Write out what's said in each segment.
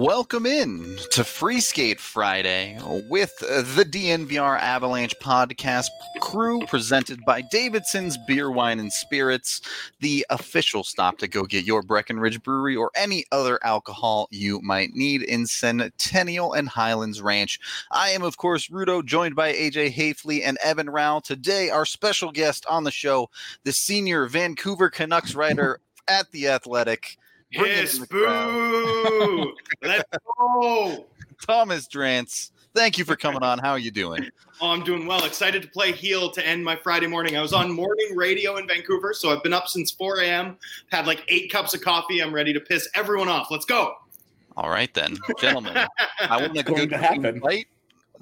Welcome in to Free Skate Friday with the DNVR Avalanche podcast crew presented by Davidson's Beer, Wine, and Spirits, the official stop to go get your Breckenridge Brewery or any other alcohol you might need in Centennial and Highlands Ranch. I am, of course, Rudo, joined by AJ Haefele and Evan Rawal. Today, our special guest on the show, the senior Vancouver Canucks writer at The Athletic. Bring Yes, in boo! Let's go! Thomas Drance, thank you for coming on. How are you doing? Oh, I'm doing well. Excited to play heel to end my Friday morning. I was on morning radio in Vancouver, so I've been up since 4 a.m. Had like eight cups of coffee. I'm ready to piss everyone off. Let's go. All right then, gentlemen. I want a Going good to happen. fight.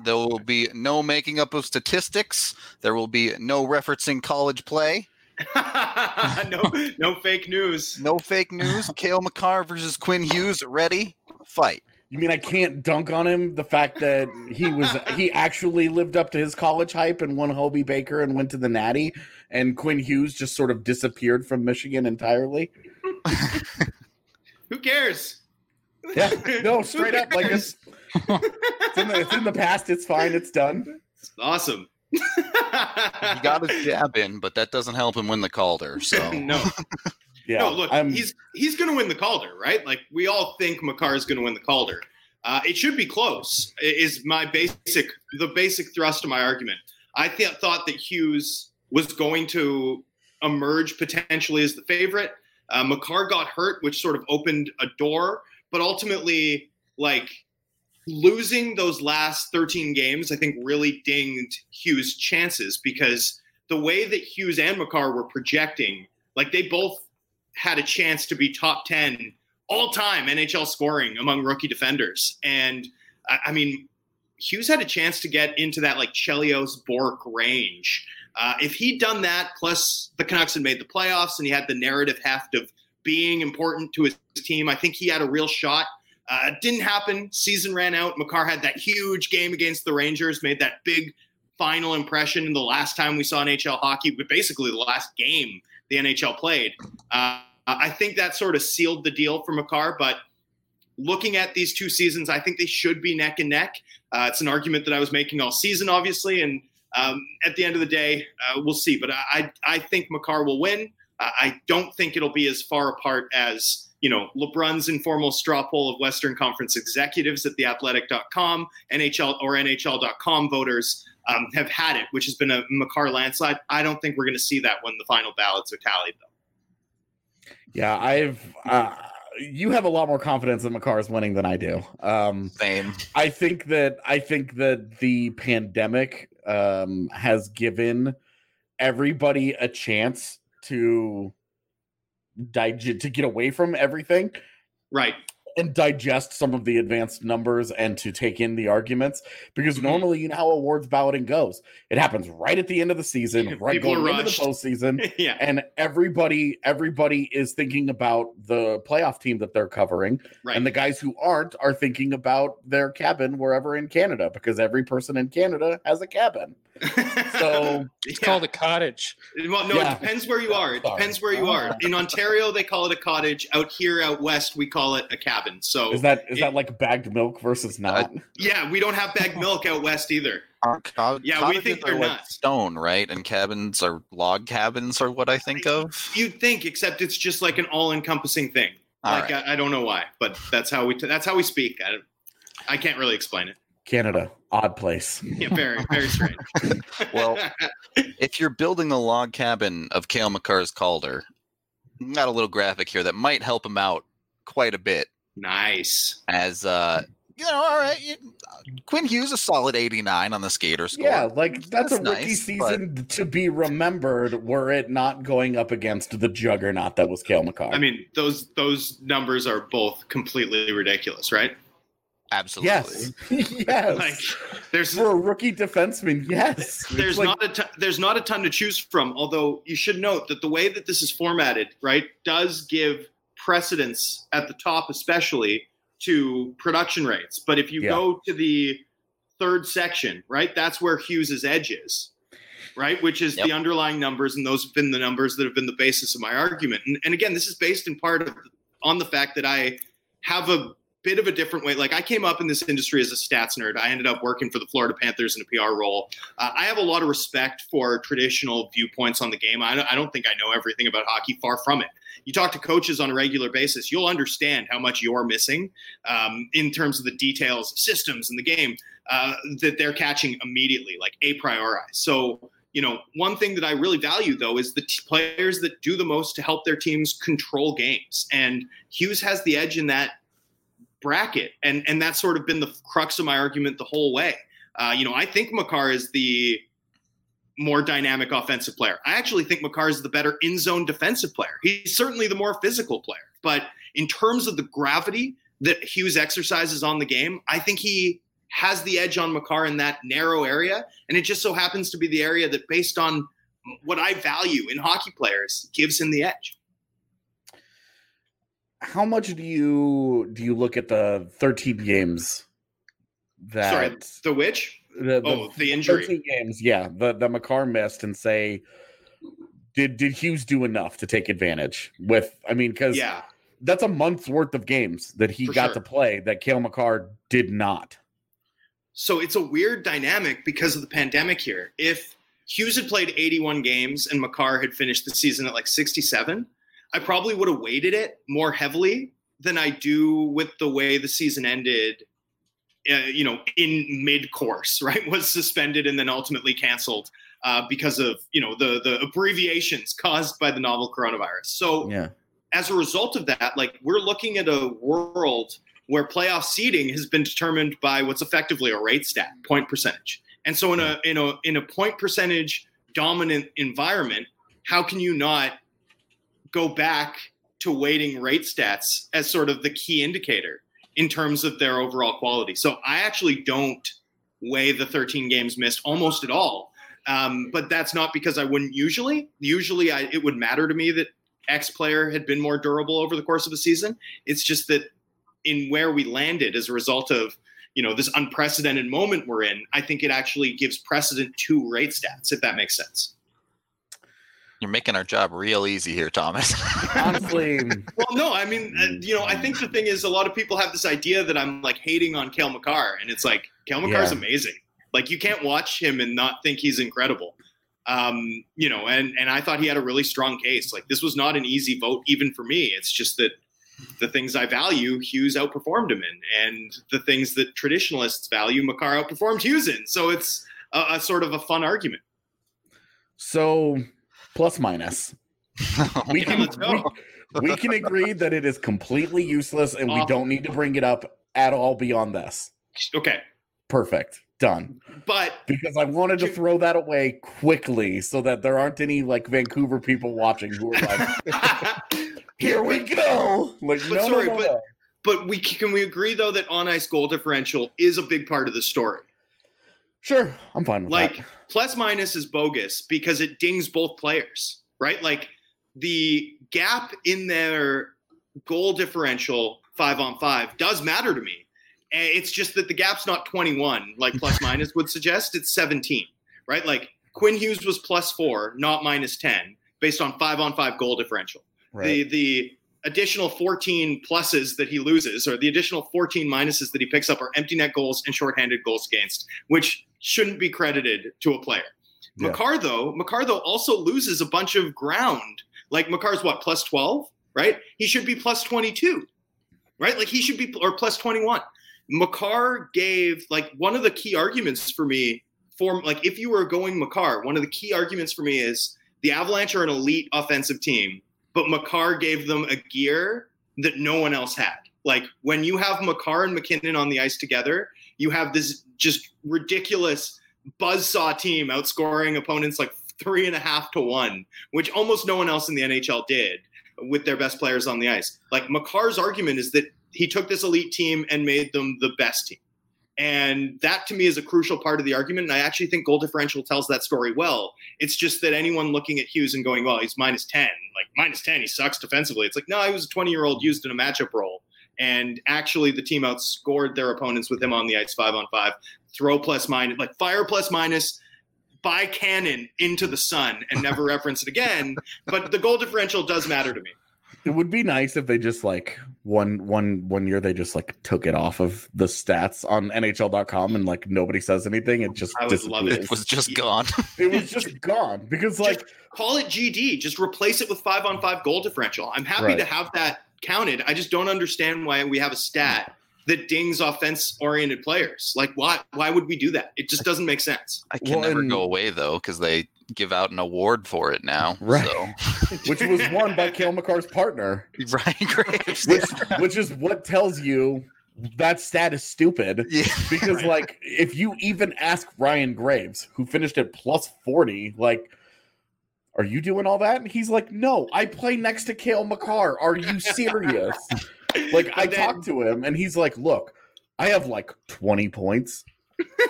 There will be no making up of statistics. There will be no referencing college play. no, no fake news. No fake news. Cale Makar versus Quinn Hughes. Ready? Fight. You mean I can't dunk on him? The fact that he was he actually lived up to his college hype and won Hobey Baker and went to the Natty, and Quinn Hughes just sort of disappeared from Michigan entirely. Who cares? Yeah, no, straight up like it's, it's, in the, it's in the past. It's fine. It's done. Awesome. He got his jab in, but that doesn't help him win the Calder. So no, Yeah, no. Look, I'm, he's he's going to win the Calder, right? Like we all think Makar is going to win the Calder. Uh, it should be close. i- Is my basic the basic thrust of my argument. I th- thought that Hughes was going to emerge potentially as the favorite. Uh, Makar got hurt, which sort of opened a door, but ultimately, like losing those last 13 games, I think really dinged Hughes' chances because the way that Hughes and Makar were projecting, like they both had a chance to be top 10 all time NHL scoring among rookie defenders. And I, I mean, Hughes had a chance to get into that like Chelios Bourque range. Uh, if he'd done that, plus the Canucks had made the playoffs and he had the narrative heft of being important to his team, I think he had a real shot. Uh, didn't happen. Season ran out. Makar had that huge game against the Rangers, made that big final impression in the last time we saw NHL hockey, but basically the last game the NHL played. Uh, I think that sort of sealed the deal for Makar, but looking at these two seasons, I think they should be neck and neck. Uh, it's an argument that I was making all season, obviously, and um, at the end of the day, uh, we'll see. But I, I think Makar will win. I don't think it'll be as far apart as you know LeBrun's informal straw poll of Western Conference executives at theathletic.com, NHL or NHL.com voters um, have had it, which has been a Makar landslide. I don't think we're going to see that when the final ballots are tallied, though. yeah, I've. Uh, you have a lot more confidence in Makar's winning than I do. Um, same. I think that I think that the pandemic um, has given everybody a chance to digest to get away from everything Right. and digest some of the advanced numbers and to take in the arguments because Mhm. normally you know how awards balloting goes. It happens right at the end of the season, right People going into the postseason yeah. and everybody everybody is thinking about the playoff team that they're covering Right. and the guys who aren't are thinking about their cabin wherever in canada because every person in canada has a cabin so It's Yeah. called a cottage. Well, no, Yeah. it depends where you are. It Sorry. depends where you oh. are. In Ontario, they call it a cottage. Out here, out west, we call it a cabin. So, is that is it- that like bagged milk versus uh, not yeah, we don't have bagged milk out west either. Our co- Yeah, we think they're like nuts. stone, right? And cabins are log cabins, are what I think of. You'd think, except it's just like an all-encompassing thing. All like right. I, I don't know why, but that's how we that's how we speak. I, I can't really explain it. Canada odd place Yeah, very very strange. Well, if you're building the log cabin of Cale Makar's Calder, got a little graphic here that might help him out quite a bit. nice. As uh, you know, all right, you, Quinn Hughes a solid 89 on the skater score. yeah like that's, That's a rookie nice, season to be remembered were it not going up against the juggernaut that was cale makar I mean, those those numbers are both completely ridiculous, right? Absolutely. yes yes Like, there's for a rookie defenseman yes there's like- not a ton, there's not a ton to choose from. Although you should note that the way that this is formatted, right, does give precedence at the top, especially to production rates. But if you Yeah. go to the third section, right, that's where Hughes's edge is, right, which is Yep. the underlying numbers, and those have been the numbers that have been the basis of my argument. And, and again, this is based in part of, on the fact that I have a bit of a different way. Like I came up in this industry as a stats nerd. I ended up working for the Florida Panthers in a PR role. Uh, I have a lot of respect for traditional viewpoints on the game. I, I don't think I know everything about hockey. Far from it. You talk to coaches on a regular basis, you'll understand how much you're missing um, in terms of the details, systems, in the game uh, that they're catching immediately, like a priori. So you know, one thing that I really value though is the t- players that do the most to help their teams control games. And Hughes has the edge in that bracket, and and that's sort of been the crux of my argument the whole way. Uh, you know, I think Makar is the more dynamic offensive player. I actually think Makar is the better in zone defensive player. He's certainly the more physical player, but in terms of the gravity that Hughes exercises on the game, I think he has the edge on Makar in that narrow area. And it just so happens to be the area that, based on what I value in hockey players, gives him the edge how much do you do you look at the 13 games that Sorry, the which? The, the, oh, the injury. 13 games, yeah, the the Makar missed and say did did Hughes do enough to take advantage with I mean cuz yeah. That's a month's worth of games that he For got sure. to play that Cale Makar did not. So it's a weird dynamic because of the pandemic here. If Hughes had played 81 games and Makar had finished the season at like 67, I probably would have weighted it more heavily than I do with the way the season ended. Uh, you know, in mid-course, right, was suspended and then ultimately canceled uh, because of you know the the abbreviations caused by the novel coronavirus. So, yeah. as a result of that, like we're looking at a world where playoff seeding has been determined by what's effectively a rate stat, point percentage. And so, in a in a in a point percentage dominant environment, how can you not go back to weighting rate stats as sort of the key indicator in terms of their overall quality. So I actually don't weigh the 13 games missed almost at all. Um, but that's not because I wouldn't usually. Usually, I, it would matter to me that X player had been more durable over the course of the season. It's just that in where we landed as a result of you know this unprecedented moment we're in, I think it actually gives precedent to rate stats, if that makes sense. You're making our job real easy here, Thomas. Honestly. well, no, I mean, uh, you know, I think the thing is, a lot of people have this idea that I'm like hating on Cale Makar, and it's like Cale Makar's yeah. amazing. Like you can't watch him and not think he's incredible. Um, you know, and and I thought he had a really strong case. Like this was not an easy vote, even for me. It's just that the things I value, Hughes outperformed him in, and the things that traditionalists value, Makar outperformed Hughes in. So it's a, a sort of a fun argument. So plus minus. we, can, we, we, can agree that it is completely useless and we um, don't need to bring it up at all beyond this. Okay. Perfect. Done. But because I wanted to throw that away quickly so that there aren't any like Vancouver people watching who are like, here we go. Like, but no, sorry, no, no, but, but we can we agree though that on ice goal differential is a big part of the story. Sure, I'm fine with like, that. plus minus is bogus because it dings both players, right? Like the gap in their goal differential five on five does matter to me. Eh, it's just that the gap's not 21 like plus minus would suggest, it's 17, right? Like Quinn Hughes was plus four, not minus 10, based on five on five goal differential. Right. The the additional 14 pluses that he loses or the additional 14 minuses that he picks up are empty net goals and shorthanded goals against, which shouldn't be credited to a player. Yeah. Though, Makar though also loses a bunch of ground. Like Makar's what plus 12, right? He should be plus 22, right? Like he should be or plus 21. Makar gave like one of the key arguments for me for like if you were going Makar, one of the key arguments for me is the Avalanche are an elite offensive team, but Makar gave them a gear that no one else had. Like when you have Makar and MacKinnon on the ice together, you have this just ridiculous buzzsaw team outscoring opponents like three and a half to one, which almost no one else in the NHL did with their best players on the ice. Like Makar's argument is that he took this elite team and made them the best team. And that to me is a crucial part of the argument. And I actually think goal differential tells that story well. It's just that anyone looking at Hughes and going, well, he's minus 10, like minus 10, he sucks defensively. It's like, no, he was a 20 year old used in a matchup role and actually the team outscored their opponents with him on the ice five on five. Throw plus minus, like fire plus minus, by cannon into the sun and never reference it again. But the goal differential does matter to me. it would be nice if they just like one one one year they just like took it off of the stats on NHL.com and like nobody says anything. It just I would love it. It was just gone. It was just gone because like Just call it GD. Just replace it with five on five goal differential. I'm happy Right. to have that counted. I just don't understand why we have a stat that dings offense oriented players. Like why why would we do that? It just doesn't make sense. I can Well, never and- go away though because they give out an award for it now. Right. So. which was won by Cale Makar's partner, Ryan Graves. which which is what tells you that stat is stupid. yeah. Because Right. like if you even ask Ryan Graves, who finished at plus 40, like are you doing all that? And he's like, No, I play next to Cale Makar. Are you serious? like I then- talked to him and he's like, Look, I have like 20 points.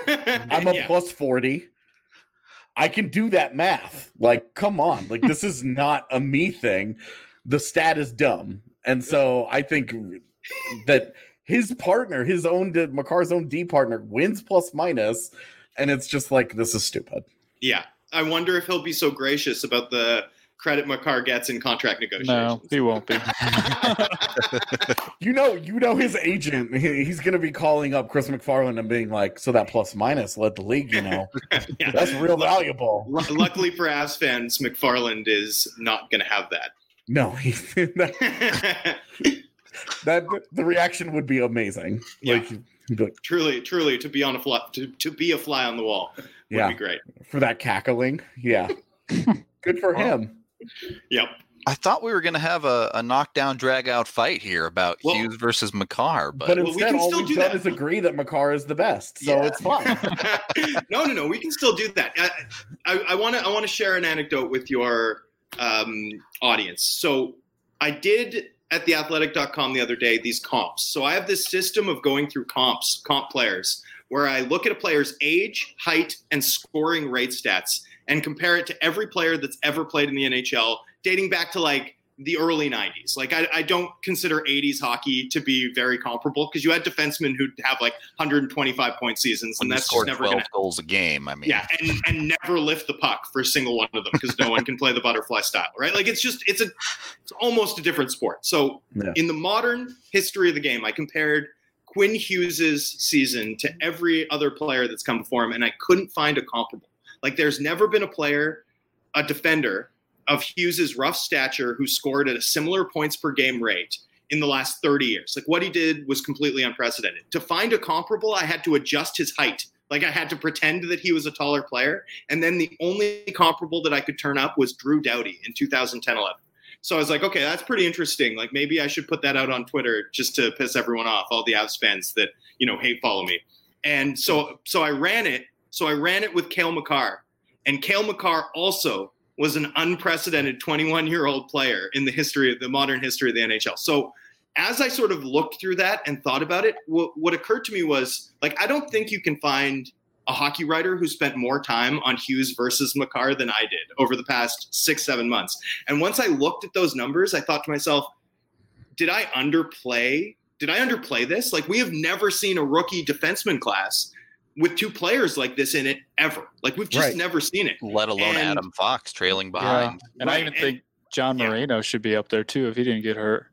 I'm a Yeah. plus 40. I can do that math. Like, come on. Like, this is not a me thing. The stat is dumb. And so I think that his partner, his own Makar's own D partner, wins plus minus. And it's just like, this is stupid. Yeah. I wonder if he'll be so gracious about the credit Makar gets in contract negotiations. No, negotiations. he won't be. You know, you know his agent. he- He's gonna be calling up Chris MacFarland and being like, so that plus minus led the league, you know. Yeah. That's real valuable. Luckily for Avs fans, MacFarland is not going to have that. No, he, that, that the reaction would be amazing. Yeah. Like, he'd like, truly, truly, to be on a fly, to, to be a fly on the wall would yeah, be great. for that cackling. Yeah. Good for him. Yep. I thought we were going to have a, a knockdown, drag out fight here about Well- Hughes versus Makar, but, But, Well, we can all still we've do done that. is agree that Makar is the best. So Yeah. it's fine. no, no, no. We can still do that. I want to. I want to share an anecdote with your um, audience. So I did at theathletic.com the other day these comps. So I have this system of going through comps, comp players, where I look at a player's age, height, and scoring rate stats and compare it to every player that's ever played in the NHL, dating back to like the early 90s. Like, I, I don't consider 80s hockey to be very comparable because you had defensemen who'd have like 125 point seasons, when and you that's just never 12 going to goals a game, I mean, yeah, and and never lift the puck for a single one of them because no one can play the butterfly style, right? Like it's just it's a it's almost a different sport. So Yeah. in the modern history of the game, I compared Quinn Hughes's season to every other player that's come before him, and I couldn't find a comparable. Like there's never been a player, a defender of Hughes's rough stature who scored at a similar points per game rate in the last 30 years. Like what he did was completely unprecedented. To find a comparable, I had to adjust his height. Like I had to pretend that he was a taller player. And then the only comparable that I could turn up was Drew Doughty in 2010 11. So I was like, okay, that's pretty interesting. Like maybe I should put that out on Twitter just to piss everyone off, all the Avs fans that, you know, hate follow me. And so so I ran it. So I ran it with Cale Makar. And Cale Makar also was an unprecedented 21 year old player in the history of the modern history of the NHL. So as I sort of looked through that and thought about it, what, what occurred to me was like, I don't think you can find a hockey writer who spent more time on Hughes versus Makar than I did over the past six, seven months. And once I looked at those numbers, I thought to myself, did I underplay? Did I underplay this? Like, we have never seen a rookie defenseman class with two players like this in it ever. Like, we've just Right. never seen it. let alone And- Adam Fox trailing Yeah, behind. and I even and- think John yeah. Marino should be up there too if he didn't get hurt.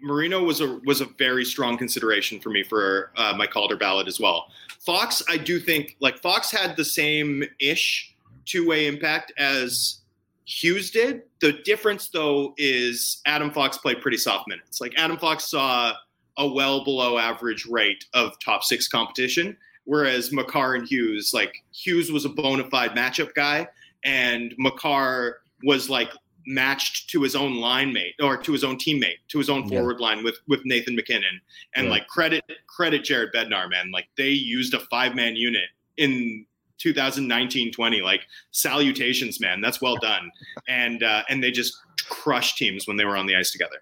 Marino was a was a very strong consideration for me for uh, my Calder ballot as well. Fox, I do think like Fox had the same ish two way impact as Hughes did. The difference though is Adam Fox played pretty soft minutes. Like Adam Fox saw a well below average rate of top six competition, whereas Makar and Hughes, like Hughes was a bona fide matchup guy, and Makar was like matched to his own line mate or to his own teammate, to his own Yeah. forward line with with Nathan MacKinnon. And Right. like credit credit Jared Bednar, man. Like they used a five man unit in 2019-20. Like salutations, man. That's well done. and uh, and they just crushed teams when they were on the ice together.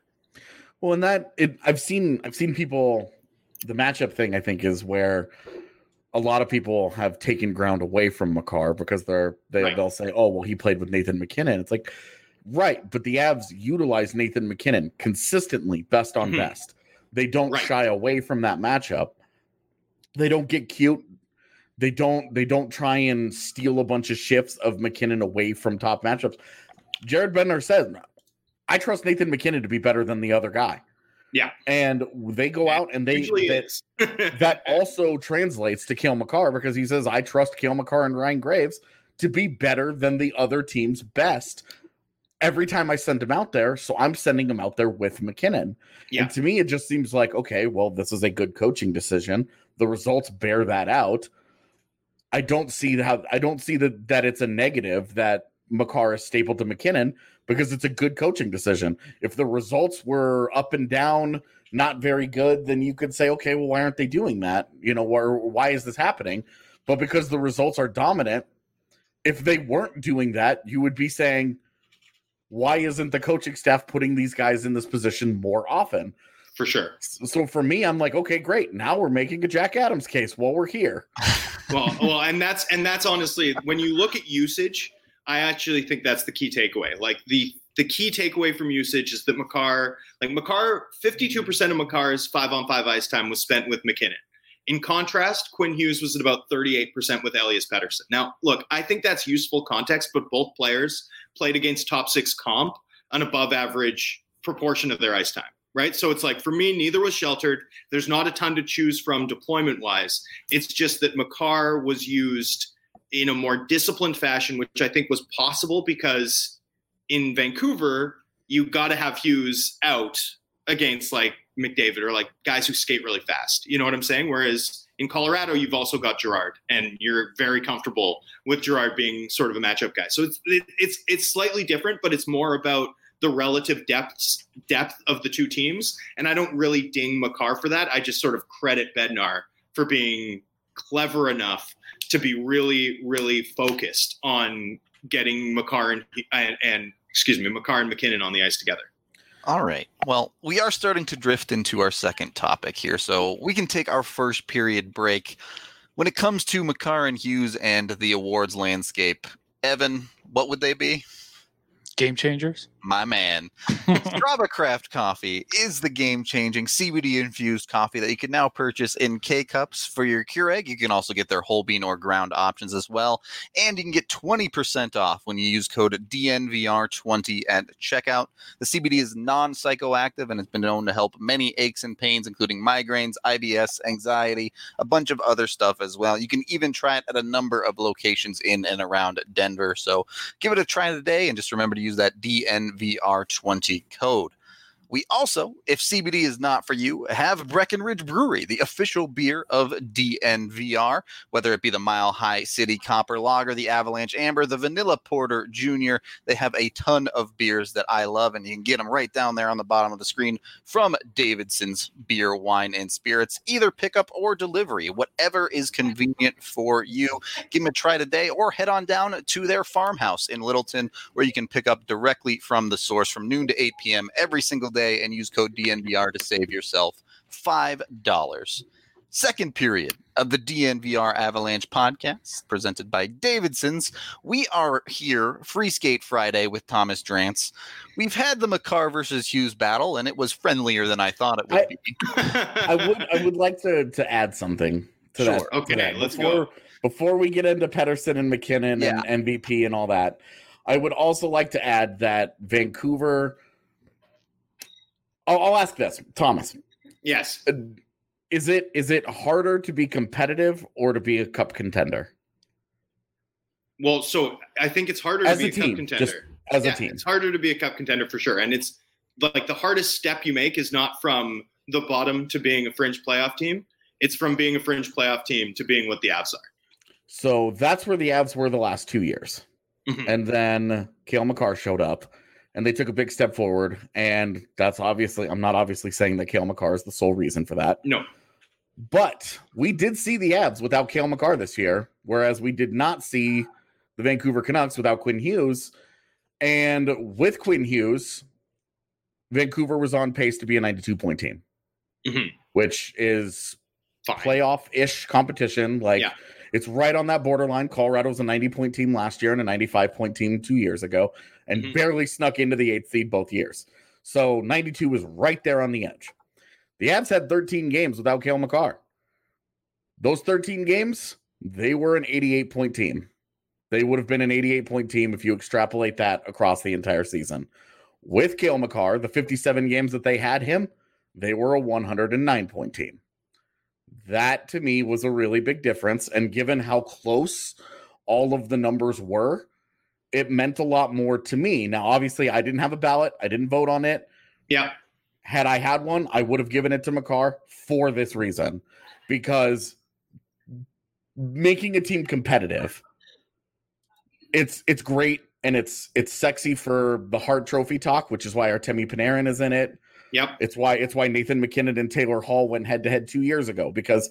Well, and that it, I've seen I've seen people the matchup thing I think is where a lot of people have taken ground away from Makar because they're they, Right. they'll say, "Oh, well, he played with Nathan MacKinnon." It's like, right, but the Avs utilize Nathan MacKinnon consistently, best on Mhm. best. They don't Right. shy away from that matchup. They don't get cute. They don't. They don't try and steal a bunch of shifts of MacKinnon away from top matchups. Jared Bednar says, I trust Nathan MacKinnon to be better than the other guy. Yeah. And they go out and they that, that also translates to Cale Makar because he says, I trust Cale Makar and Ryan Graves to be better than the other team's best every time I send him out there. So I'm sending him out there with MacKinnon. Yeah. And to me, it just seems like, okay, well, this is a good coaching decision. The results bear that out. I don't see how I don't see that that it's a negative that Is stapled to MacKinnon because it's a good coaching decision. If the results were up and down, not very good, then you could say, okay, well, why aren't they doing that? You know, or why is this happening? But because the results are dominant, if they weren't doing that, you would be saying, why isn't the coaching staff putting these guys in this position more often? For sure. So for me, I'm like, okay, great. Now we're making a Jack Adams case while we're here. Well, well, and that's and that's honestly when you look at usage, I actually think that's the key takeaway. Like the the key takeaway from usage is that Makar, like Makar, 52% of Makar's five on five ice time was spent with MacKinnon. In contrast, Quinn Hughes was at about 38% with Elias Pettersson. Now, look, I think that's useful context, but both players played against top six comp, an above average proportion of their ice time, right? So it's like for me, neither was sheltered. There's not a ton to choose from deployment wise. It's just that Makar was used in a more disciplined fashion, which I think was possible because in Vancouver, you got to have Hughes out against like McDavid or like guys who skate really fast. You know what I'm saying? Whereas in Colorado, you've also got Girard, and you're very comfortable with Girard being sort of a matchup guy. So it's it, it's it's slightly different, but it's more about the relative depths depth of the two teams. And I don't really ding Makar for that. I just sort of credit Bednar for being clever enough to be really, really focused on getting Makar and, and, and excuse me, Makar and MacKinnon on the ice together. All right. Well, we are starting to drift into our second topic here, so we can take our first period break. When it comes to Makar and Hughes and the awards landscape, Evan, what would they be? Game changers. My man. Strava Craft Coffee is the game changing CBD infused coffee that you can now purchase in K cups for your Keurig. You can also get their whole bean or ground options as well. And you can get 20% off when you use code DNVR20 at checkout. The CBD is non psychoactive and has been known to help many aches and pains, including migraines, IBS, anxiety, a bunch of other stuff as well. You can even try it at a number of locations in and around Denver. So give it a try today and just remember to use that DNVR20 code. We also, if CBD is not for you, have Breckenridge Brewery, the official beer of DNVR, whether it be the Mile High City Copper Lager, the Avalanche Amber, the Vanilla Porter Junior. They have a ton of beers that I love, and you can get them right down there on the bottom of the screen from Davidson's Beer, Wine, and Spirits, either pickup or delivery, whatever is convenient for you. Give them a try today or head on down to their farmhouse in Littleton, where you can pick up directly from the source from noon to 8 p.m. every single day and use code DNVR to save yourself $5. Second period of the DNVR Avalanche podcast presented by Davidson's. We are here, Free Skate Friday with Thomas Drance. We've had the Makar versus Hughes battle, and it was friendlier than I thought it would I- be. I would I would like to to add something to Sure. that. to Okay, that. let's before, go. Before we get into Pettersson and MacKinnon Yeah. and MVP and all that, I would also like to add that Vancouver. I'll, I'll ask this, Thomas. yes. Is it is it harder to be competitive or to be a cup contender Well, so I think it's harder As to be a a, cup contender. as Yeah, a team? It's harder to be a cup contender for sure. And it's like the hardest step you make is not from the bottom to being a fringe playoff team. It's from being a fringe playoff team to being what the Avs are. So that's where the Avs were the last two years. Mhm. And then Cale Makar showed up and they took a big step forward. And that's obviously, I'm not obviously saying that Cale Makar is the sole reason for that. No. But we did see the Avs without Cale Makar this year, whereas we did not see the Vancouver Canucks without Quinn Hughes. And with Quinn Hughes, Vancouver was on pace to be a 92 point team, Mhm. which is playoff ish competition. Like Yeah. it's right on that borderline. Colorado was a 90 point team last year and a 95 point team two years ago, and Mhm. barely snuck into the eighth seed both years. So 92 was right there on the edge. The Avs had 13 games without Cale Makar. Those 13 games, they were an 88 point team. They would have been an 88 point team if you extrapolate that across the entire season. With Cale Makar, the 57 games that they had him, they were a 109 point team. That to me was a really big difference. And given how close all of the numbers were, it meant a lot more to me. Now, obviously, I didn't have a ballot, I didn't vote on it. Yeah. Had I had one, I would have given it to Makar for this reason because making a team competitive it's it's great and it's it's sexy for the Hart Trophy talk, which is why Artemi Panarin is in it. Yep. It's why it's why Nathan MacKinnon and Taylor Hall went head to head two years ago because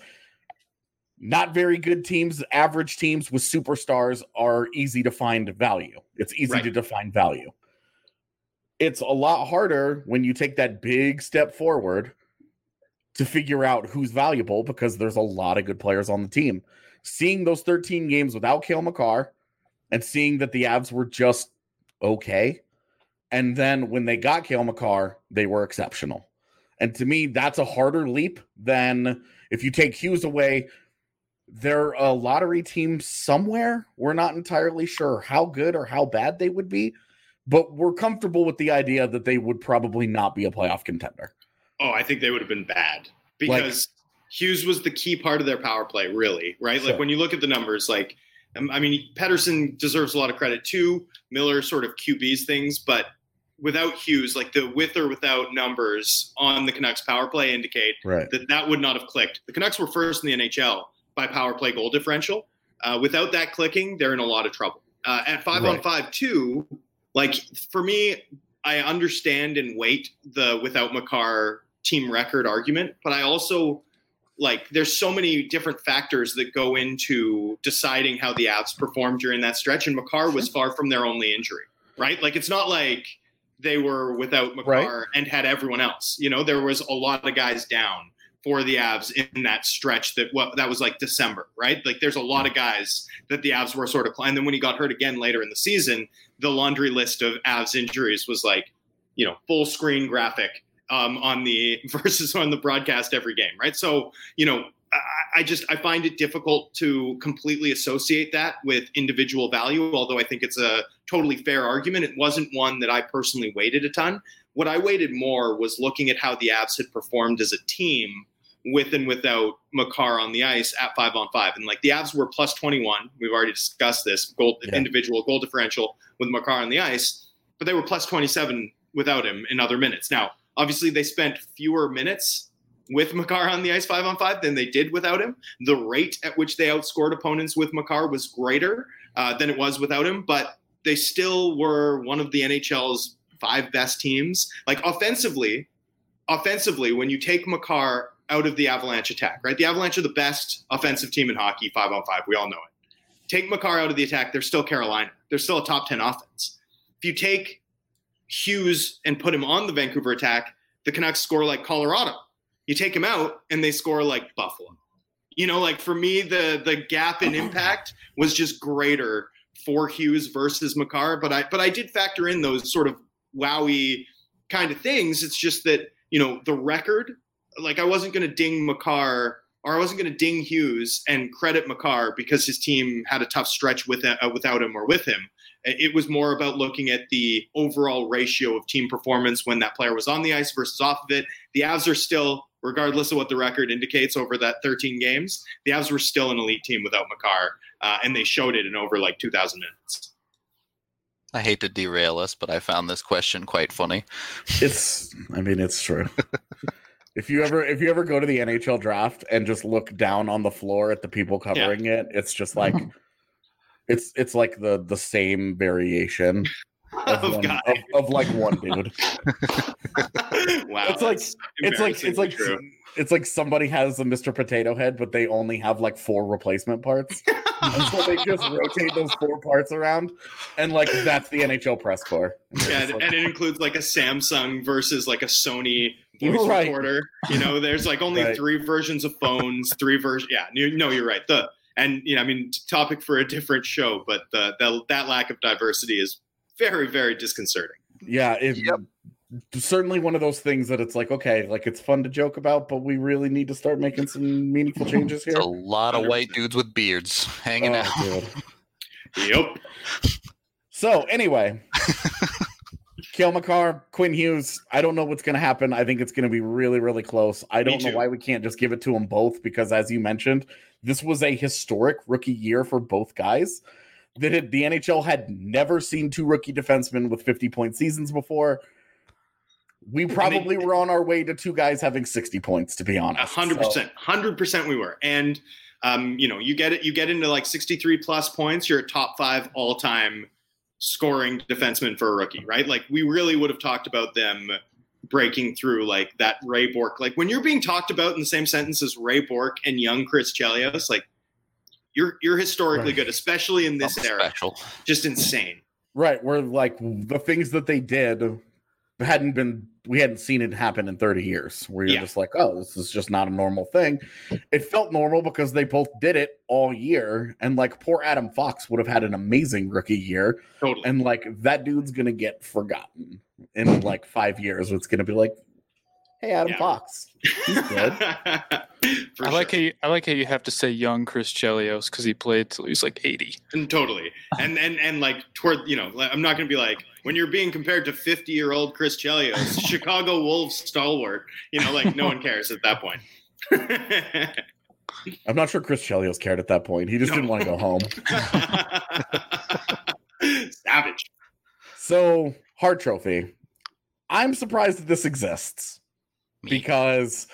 not very good teams, average teams with superstars are easy to find value. It's easy Right. to define value. It's a lot harder when you take that big step forward to figure out who's valuable because there's a lot of good players on the team. Seeing those 13 games without Cale Makar and seeing that the Avs were just okay. And then when they got Cale Makar, they were exceptional. And to me, that's a harder leap than if you take Hughes away. They're a lottery team somewhere. We're not entirely sure how good or how bad they would be, but we're comfortable with the idea that they would probably not be a playoff contender. Oh, I think they would have been bad because Hughes was the key part of their power play, really, right? Sure. Like when you look at the numbers, like um, I mean, Pettersson deserves a lot of credit too. Miller sort of QBs things, but without Hughes, like the with or without numbers on the Canucks power play indicate Right. that that would not have clicked. The Canucks were first in the NHL by power play goal differential. Uh, without that clicking, they're in a lot of trouble. Uh, at five on five too, like for me, I understand and weight the without Makar team record argument, but I also like there's so many different factors that go into deciding how the Avs performed during that stretch, and Makar was far from their only injury, right? Like it's not like they were without Makar Right. and had everyone else. You know, there was a lot of guys down for the Avs in that stretch that what that was like December, right? Like there's a lot of guys that the Avs were sort of and then when he got hurt again later in the season, the laundry list of Avs injuries was like, you know, full screen graphic um, on the versus on the broadcast every game, right? So, you know, I, I just I find it difficult to completely associate that with individual value, although I think it's a totally fair argument. It wasn't one that I personally weighted a ton. What I weighted more was looking at how the Avs had performed as a team with and without Makar on the ice at five on five. And like the Avs were plus 21. We've already discussed this goal Yeah. individual goal differential with Makar on the ice, but they were plus 27 without him in other minutes. Now, obviously, they spent fewer minutes with Makar on the ice five on five than they did without him. The rate at which they outscored opponents with Makar was greater uh, than it was without him, but they still were one of the NHL's five best teams. Like offensively, offensively, when you take Makar out of the Avalanche attack, right? The Avalanche are the best offensive team in hockey, five on five. We all know it. Take Makar out of the attack, they're still Carolina. They're still a top 10 offense. If you take Hughes and put him on the Vancouver attack, the Canucks score like Colorado. You take him out and they score like Buffalo. You know, like for me, the the gap in impact was just greater for Hughes versus Makar. But I but I did factor in those sort of wowie kind of things. It's just that, you know, the record, like I wasn't gonna ding Makar or I wasn't going to ding Hughes and credit Makar because his team had a tough stretch with uh, without him or with him. It was more about looking at the overall ratio of team performance when that player was on the ice versus off of it. The Avs are still, regardless of what the record indicates over that 13 games, the Avs were still an elite team without Makar, uh, and they showed it in over like 2,000 minutes. I hate to derail us, but I found this question quite funny. It's I mean it's true. if you ever if you ever go to the NHL draft and just look down on the floor at the people covering it, it's just like it's it's like the the same variation of, one, God. of, of like one dude. wow. it's like it's like it's like true. it's like somebody has a Mr. Potato Head, but they only have like four replacement parts. and so they just rotate those four parts around, and like that's the NHL press corps. And Yeah, and, like, and it includes like a Samsung versus like a Sony voice Right. recorder. You know, there's like only Right. three versions of phones, three versions. Yeah, you, no, you're right. The and you know, I mean, topic for a different show, but the, the that lack of diversity is very, very disconcerting. yeah, it, Yep. certainly one of those things that it's like okay, like it's fun to joke about, but we really need to start making some meaningful changes here. It's a lot of white 100%. dudes with beards hanging Oh, out. Yep. So anyway, Cale Makar, Quinn Hughes. I don't know what's going to happen. I think it's going to be really, really close. I don't know why we can't just give it to them both because, as you mentioned, this was a historic rookie year for both guys. That it, the NHL had never seen two rookie defensemen with 50 point seasons before. We probably were on our way to two guys having 60 points, to be honest. hundred So- percent, hundred percent, we were. And um, you know, you get it. You get into like sixty-three plus points. You're a top five all-time scoring defenseman for a rookie, right? Like we really would have talked about them breaking through like that Ray Bourque. Like when you're being talked about in the same sentence as Ray Bourque and young Chris Chelios, like you're you're historically Right. good, especially in this Something era. special. Just insane. Right, where like the things that they did hadn't been we hadn't seen it happen in 30 years where you're Yeah. just like oh this is just not a normal thing it felt normal because they both did it all year and like poor adam fox would have had an amazing rookie year Totally. and like that dude's gonna get forgotten in like five years it's gonna be like hey adam Yeah. fox. He's good For I like sure. how you, I like how you have to say young Chris Chelios because he played till he was like 80. And totally. And and and like toward you know i'm not going to be like when you're being compared to 50 year old chris chelios chicago wolves stalwart. You know like no one cares at that point. I'm not sure chris chelios cared at that point. He just No. didn't want to go home. Savage. So Hart trophy. I'm surprised that this exists Me. because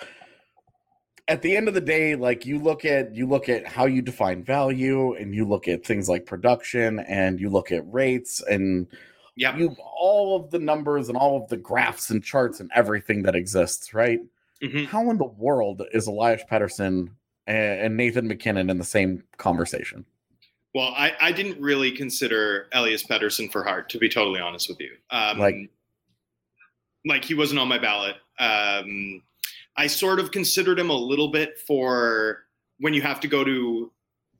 at the end of the day like you look at you look at how you define value and you look at things like production and you look at rates and yep you all of the numbers and all of the graphs and charts and everything that exists right Mhm. how in the world is elias Pettersson and, nathan mackinnon in the same conversation well I, I didn't really consider elias Pettersson for Hart to be totally honest with you um, Like- like he wasn't on my ballot um, i sort of considered him a little bit for when you have to go to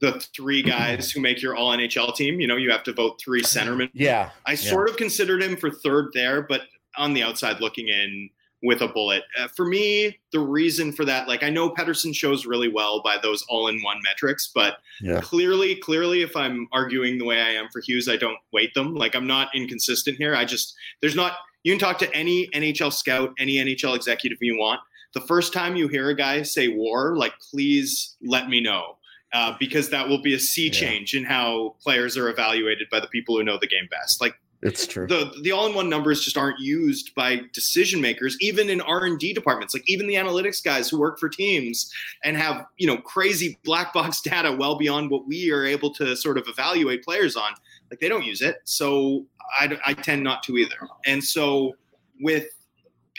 the three guys who make your all nhl team you know you have to vote three centermen yeah I sort of considered him for third there, but on the outside looking in with a bullet. Uh, for me, the reason for that, like I know Pettersson shows really well by those all-in-one metrics, but Yeah. clearly, clearly, if I'm arguing the way I am for Hughes, I don't weight them. Like I'm not inconsistent here. I just there's not. You can talk to any NHL scout, any NHL executive you want. The first time you hear a guy say war, like please let me know. Uh, because that will be a sea Yeah. change in how players are evaluated by the people who know the game best. Like it's true the the all-in-one numbers just aren't used by decision makers even in r&d departments like even the analytics guys who work for teams and have you know crazy black box data well beyond what we are able to sort of evaluate players on like they don't use it so i, I tend not to either and so with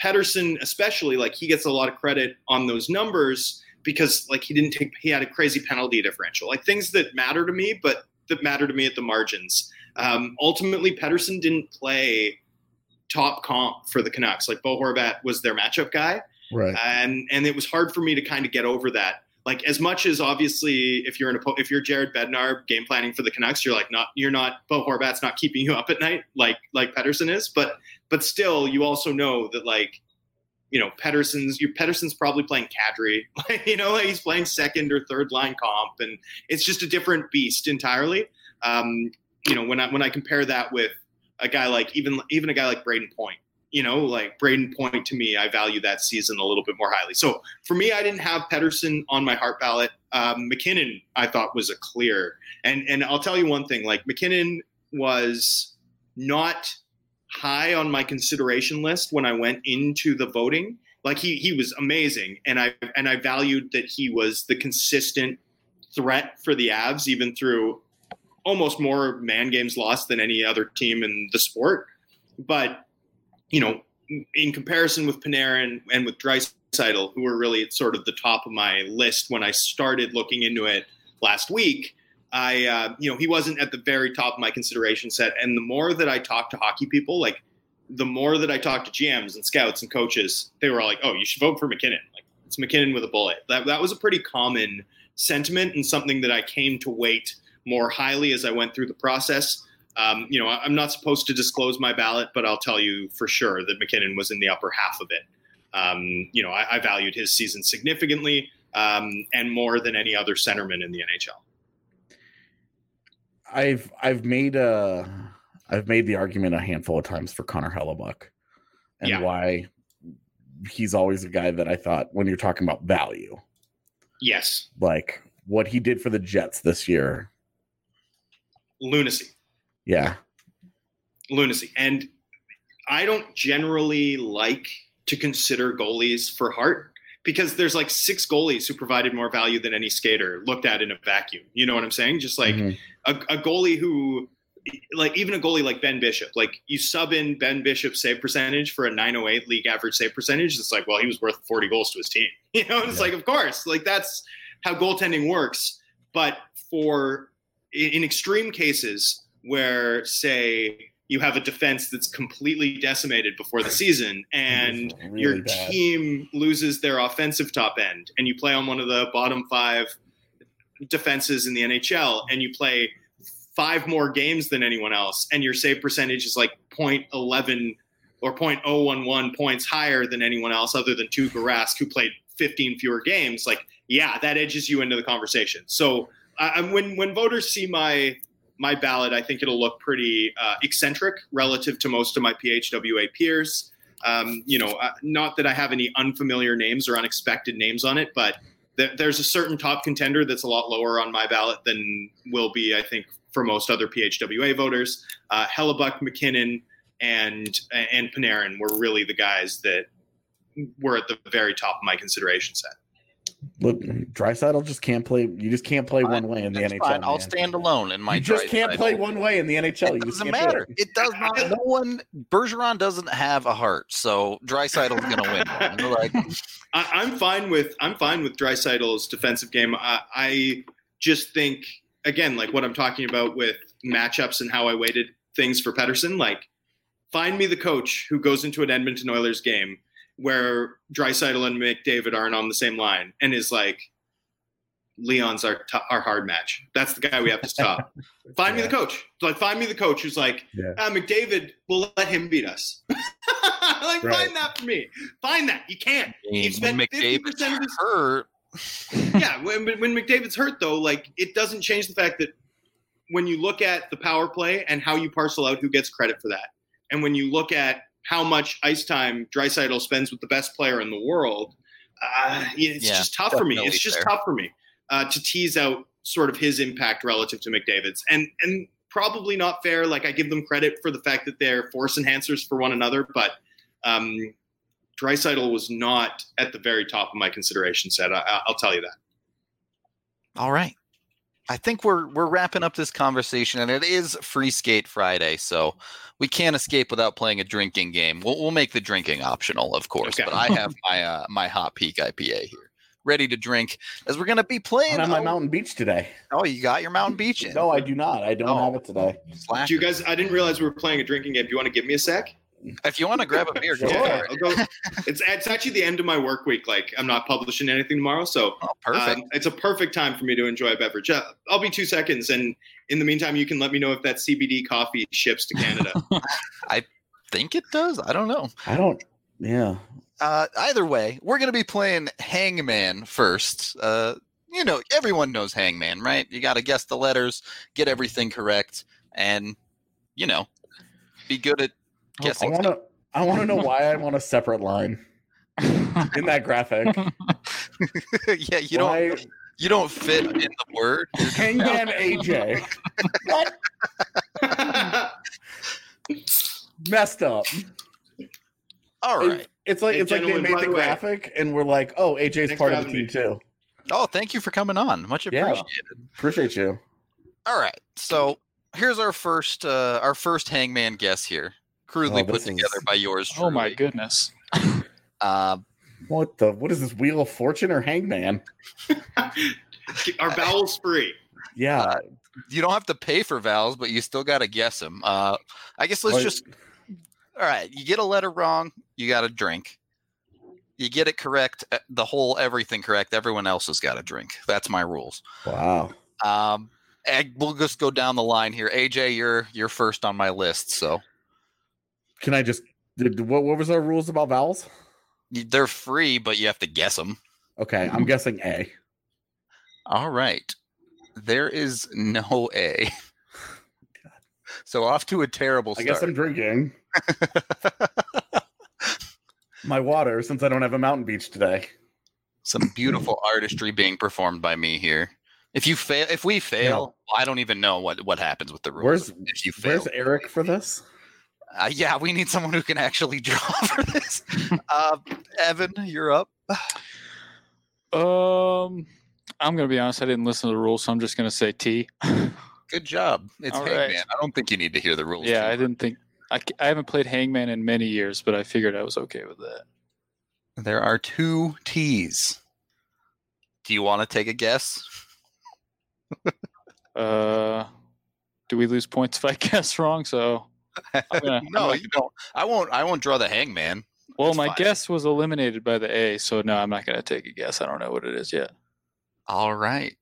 Pettersson especially like he gets a lot of credit on those numbers because like he didn't take he had a crazy penalty differential like things that matter to me but that matter to me at the margins um, ultimately, Pettersson didn't play top comp for the Canucks. Like Bo Horvat was their matchup guy, right and and it was hard for me to kind of get over that. Like as much as obviously, if you're an oppo- if you're Jared Bednar game planning for the Canucks, you're like not you're not Bo Horvat's not keeping you up at night like like Pettersson is, but but still, you also know that like you know Pettersson's you Pettersson's probably playing Kadri, you know like he's playing second or third line comp, and it's just a different beast entirely. Um, you know when I when I compare that with a guy like even even a guy like Brayden Point, you know, like Brayden Point to me, I value that season a little bit more highly. So for me, I didn't have Pettersson on my Hart ballot. Um, MacKinnon, I thought was a clear, and and I'll tell you one thing: like MacKinnon was not high on my consideration list when I went into the voting. Like he he was amazing, and I and I valued that he was the consistent threat for the Avs, even through almost more man games lost than any other team in the sport. But you know, in comparison with Panarin and with Draisaitl, who were really at sort of the top of my list when I started looking into it last week, I uh, you know he wasn't at the very top of my consideration set. And the more that I talked to hockey people, like the more that I talked to GMs and scouts and coaches, they were all like, "Oh, you should vote for MacKinnon. Like it's MacKinnon with a bullet." That that was a pretty common sentiment and something that I came to weight more highly as I went through the process. Um, you know, I'm not supposed to disclose my ballot, but I'll tell you for sure that MacKinnon was in the upper half of it. Um, you know, I, I valued his season significantly um, and more than any other centerman in the NHL. I've I've made a I've made the argument a handful of times for Connor Hellebuyck and Yeah. why he's always a guy that I thought when you're talking about value, Yes, like what he did for the Jets this year. lunacy. Yeah. lunacy. And I don't generally like to consider goalies for Hart because there's like six goalies who provided more value than any skater looked at in a vacuum. You know what I'm saying? Just like Mhm. a, a goalie who, like even a goalie like Ben Bishop, like you sub in Ben Bishop's save percentage for a 908 league average save percentage. It's like, well, he was worth 40 goals to his team. You know, it's Yeah. like, of course, like that's how goaltending works. But for in extreme cases where, say, you have a defense that's completely decimated before the season and Really your bad. team loses their offensive top end and you play on one of the bottom five defenses in the NHL and you play five more games than anyone else and your save percentage is like 0.11 or 0.011 points higher than anyone else other than Tuukka Rask who played 15 fewer games like yeah that edges you into the conversation so I, I'm- when when voters see my my ballot I think it'll look pretty uh, eccentric relative to most of my PHWA peers um, you know, uh, not that I have any unfamiliar names or unexpected names on it, but th- there's a certain top contender that's a lot lower on my ballot than will be, I think, for most other PHWA voters. Uh, Hellebuyck, MacKinnon, and and Panarin were really the guys that were at the very top of my consideration set. Look, Draisaitl just can't play. You just can't play Fine. one way in the That's NHL. fine. I'll man. stand alone in my. you just can't play one way in the NHL. It you just doesn't can't do matter. it. It does not. No one. Bergeron doesn't have a Hart, so Draisaitl's gonna win. Like, I, I'm fine with I'm fine with Draisaitl's defensive game. I, I just think again, like what I'm talking about with matchups and how I weighted things for Pettersson. Like, find me the coach who goes into an Edmonton Oilers game where Draisaitl and McDavid aren't on the same line and is like, Leon's our t- our hard match. That's the guy we have to stop. find me the coach. Like, find me the coach who's like, Yeah. ah, McDavid, we'll let him beat us. like, Right. find that for me. Find that. You can't. He spent when 50% McDavid's of his hurt. yeah, when, when McDavid's hurt, though, like it doesn't change the fact that when you look at the power play and how you parcel out who gets credit for that, and when you look at how much ice time Draisaitl spends with the best player in the world, uh, it's Yeah, just tough for me. It's just fair. tough for me uh, to tease out sort of his impact relative to McDavid's, and and probably not fair. Like I give them credit for the fact that they're force enhancers for one another, but. Um, Draisaitl was not at the very top of my consideration set. I, I'll tell you that. All right. I think we're we're wrapping up this conversation, and it is Free Skate Friday, so we can't escape without playing a drinking game. We'll, we'll make the drinking optional, of course. Okay. But I have my uh, my Hot Peak IPA here, ready to drink, as we're gonna be playing. On my oh, Mountain Beach today. oh, you got your Mountain Beach in? No, I do not. I don't Oh. have it today. Slacker. Do you guys? I didn't realize we were playing a drinking game. Do you want to give me a sec? If you want to grab a beer, go Sure. for it. I'll go. It's it's actually the end of my work week. Like I'm not publishing anything tomorrow, so Oh, perfect. um, it's a perfect time for me to enjoy a beverage. Uh, I'll be two seconds, and in the meantime, you can let me know if that CBD coffee ships to Canada. I think it does. I don't know. I don't. Yeah. Uh, either way, we're gonna be playing Hangman first. Uh, you know, everyone knows Hangman, right? You got to guess the letters, get everything correct, and you know, be good at I guessing. want to. I want to know why I'm on a separate line in that graphic. yeah, you Why- don't you don't fit in the word. Hangman AJ. what? Messed up. All right. It- It's like Hey, it's like they made the the graphic, and we're like, oh, AJ's Thanks part of the having team too. Oh, thank you for coming on. Much Yeah. appreciated. Appreciate you. All right. So here's our first uh our first Hangman guess here, crudely Oh, put this together is- by yours. oh my goodness. Uh, What the? What is this? Wheel of Fortune or Hangman? Our vowels free. Yeah. you don't have to pay for vowels, but you still got to guess them. Uh, I guess let's Like- just. All right, you get a letter wrong, you got to drink. You get it correct, uh, the whole everything correct. Everyone else has got to drink. That's my rules. Wow. Um, we'll just go down the line here. AJ, you're you're first on my list, so Can I just? Did, what, what was our rules about vowels? they're free, but you have to guess them. Okay, I'm guessing A. All right, there is no A. So off to a terrible I start. guess I'm drinking my water since I don't have a mountain beach today. Some beautiful artistry being performed by me here. If you fail, if we fail, I don't even know what what happens with the rules. Where's if you fail? Where's Eric for this? Uh, yeah, we need someone who can actually draw for this. uh, Evan, you're up. Um, I'm gonna be honest. I didn't listen to the rules, so I'm just gonna say T. Good job. It's All Hangman. right. I don't think you need to hear the rules. yeah, I didn't think I, I haven't played Hangman in many years, but I figured I was okay with that. There are two T's. Do you want to take a guess? Uh, do we lose points if I guess wrong? So, gonna- no, gonna- you don't. I won't. I won't draw the hangman. well, That's my fine. guess was eliminated by the A, so no, I'm not gonna take a guess. I don't know what it is yet. All right,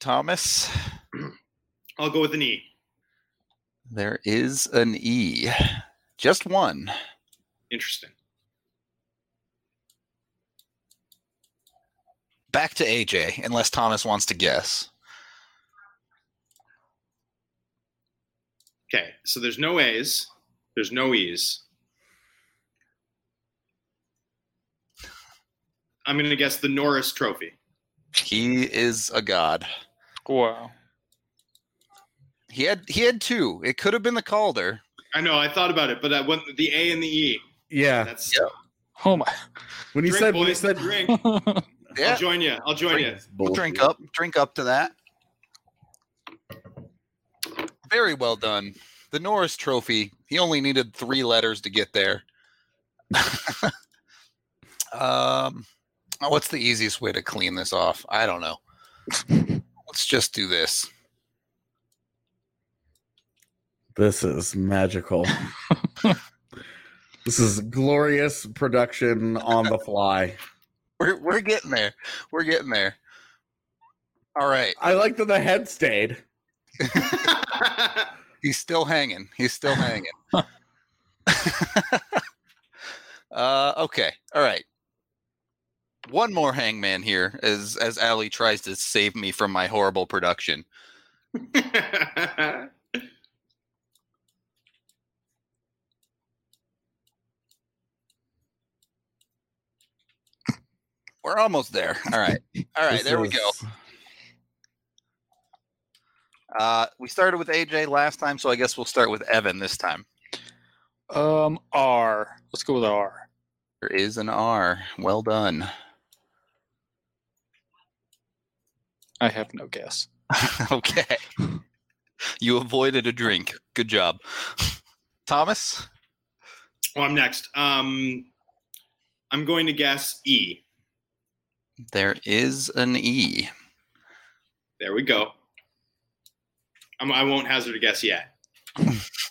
Thomas. I'll go with an E. There is an E. Just one. Interesting. Back to AJ, unless Thomas wants to guess. Okay, so there's no A's, there's no E's. I'm gonna guess the Norris Trophy. He is a god. Wow. He had he had two. It could have been the Calder. I know, I thought about it, but I went the A and the E. Yeah. That's Yeah. Oh my. When he drink, said when you boys, said drink. Yeah, I'll join you. I'll join you. we'll drink up. Drink up to that. Very well done. The Norris Trophy. He only needed three letters to get there. um, what's the easiest way to clean this off? I don't know. Let's just do this. This is magical. this is glorious production on the fly. We're we're getting there. We're getting there. All right. I like that the head stayed. He's still hanging. He's still hanging. uh, okay. All right. One more hangman here as as Ali tries to save me from my horrible production. We're almost there. All right. All right, This there we go. Is- Uh, we started with AJ last time, so I guess we'll start with Evan this time. Um, R. Let's go with R. There is an R. Well done. I have no guess. okay. You avoided a drink. Good job. Thomas? oh, I'm next. Um, I'm going to guess E. There is an E. There we go. I'm, I won't hazard a guess yet.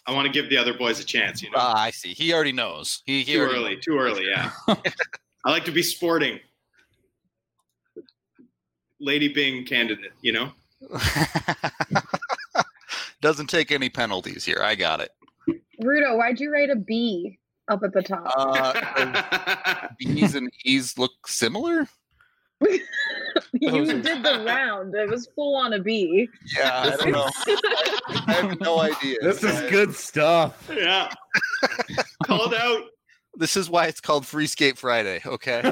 I want to give the other boys a chance. You know, Ah, I see. He already knows. He, he too already early. Too early. Yeah. I like to be sporting. Lady Byng candidate. You know. Doesn't take any penalties here. I got it. Rudo, why'd you write a B up at the top? Uh, B's and E's look similar? You those did the round. It was full on a B. Yeah, I don't know. I have no idea. This is good stuff. yeah. Called out. This is why it's called Free Skate Friday, okay?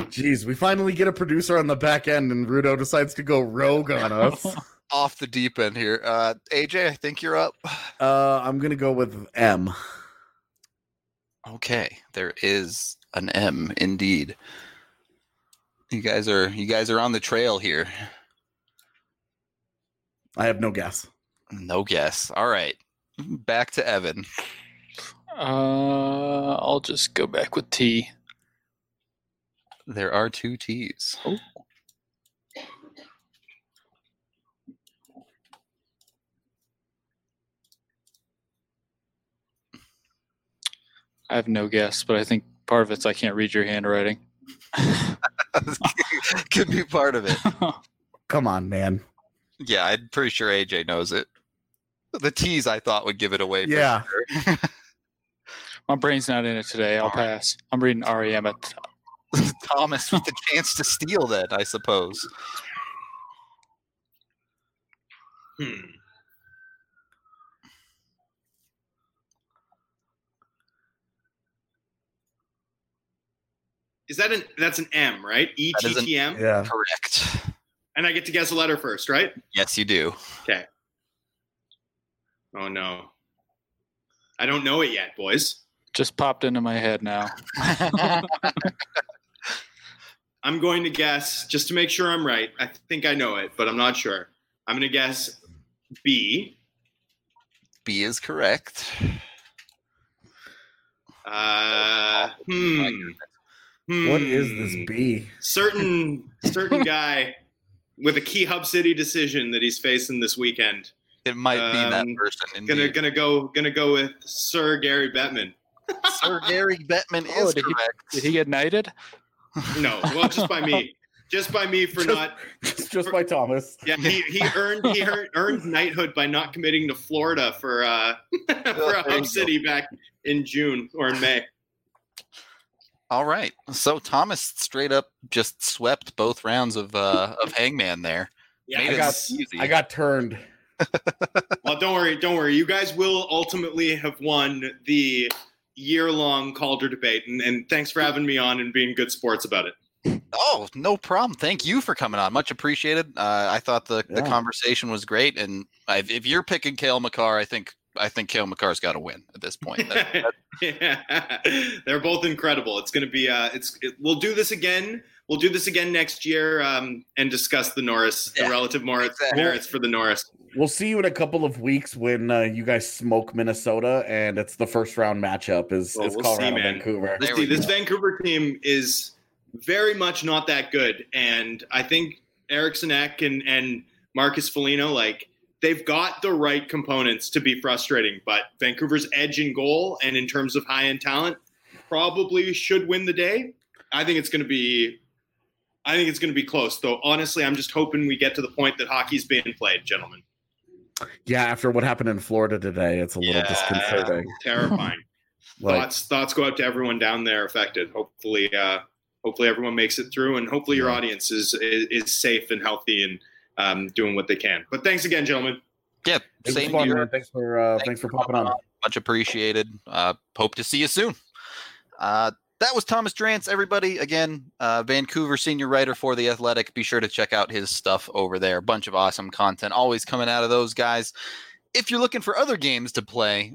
Jeez, we finally get a producer on the back end, and Rudo decides to go rogue on us. Off the deep end here. Uh, AJ, I think you're up. Uh, I'm gonna go with M. Okay, there is an M indeed. You guys are you guys are on the trail here. I have no guess. No guess. All right. Back to Evan. Uh, I'll just go back with T. There are two T's. Oh. I have no guess, but I think part of it's I can't read your handwriting. Could be part of it. Come on, man. Yeah, I'm pretty sure AJ knows it. The T's I thought would give it away. for Yeah. sure. My brain's not in it today. I'll pass. I'm reading REM at the. Thomas with the chance to steal that, I suppose. Hmm. Is that an that's an M, right? E That T is an- T M. Yeah. Correct. And I get to guess a letter first, right? Yes, you do. Okay. Oh no. I don't know it yet, boys. Just popped into my head now. I'm going to guess just to make sure I'm right. I think I know it, but I'm not sure. I'm going to guess B. B is correct. Uh, hmm. What is this Hmm. B? Certain certain guy with a key hub city decision that he's facing this weekend. It might be that Um, person. Gonna gonna go gonna go with Sir Gary Bettman. Sir Gary Bettman Oh, is did he- correct. Did he get knighted? No, well, just by me, just by me for Just- not. Just, just by Thomas. Yeah, he, he earned he earned, earned knighthood by not committing to Florida for uh for a there hub city back in June or in May. All right. So Thomas straight up just swept both rounds of uh of Hangman there. Yeah, Made I got- easy. I got turned. well, don't worry, don't worry. You guys will ultimately have won the year-long Calder debate, and, and thanks for having me on and being good sports about it. Oh, no problem. Thank you for coming on. Much appreciated. Uh, I thought the, the conversation was great, and I, if you're picking Cale Makar, I think I think Cale Makar's got to win at this point. That- yeah, they're both incredible. It's going to be. Uh, it's. It, we'll do this again. We'll do this again next year um, and discuss the Norris, Yeah, the relative Norris, exactly. merits for the Norris. We'll see you in a couple of weeks when uh, you guys smoke Minnesota and it's the first round matchup is, Well, is we'll see, Colorado man. Vancouver. There This, we this go. Vancouver team is very much not that good, and I think Eriksson Ek and and Marcus Foligno like they've got the right components to be frustrating. But Vancouver's edge in goal and in terms of high end talent probably should win the day. I think it's going to be. I think it's going to be close, though. Honestly, I'm just hoping we get to the point that hockey's being played, gentlemen. Yeah, after what happened in Florida today, it's a little Yeah. disconcerting. Terrifying. Like, thoughts thoughts go out to everyone down there affected. Hopefully, uh, hopefully everyone makes it through, and hopefully your audience is, is is safe and healthy and um, doing what they can. But thanks again, gentlemen. yeah, it same fun, here. man. Thanks for uh, Thanks thanks, for for popping on. Much appreciated. Uh, hope to see you soon. Uh, that was Thomas Drance, everybody. Again, uh, Vancouver senior writer for The Athletic. Be sure to check out his stuff over there. Bunch of awesome content always coming out of those guys. If you're looking for other games to play,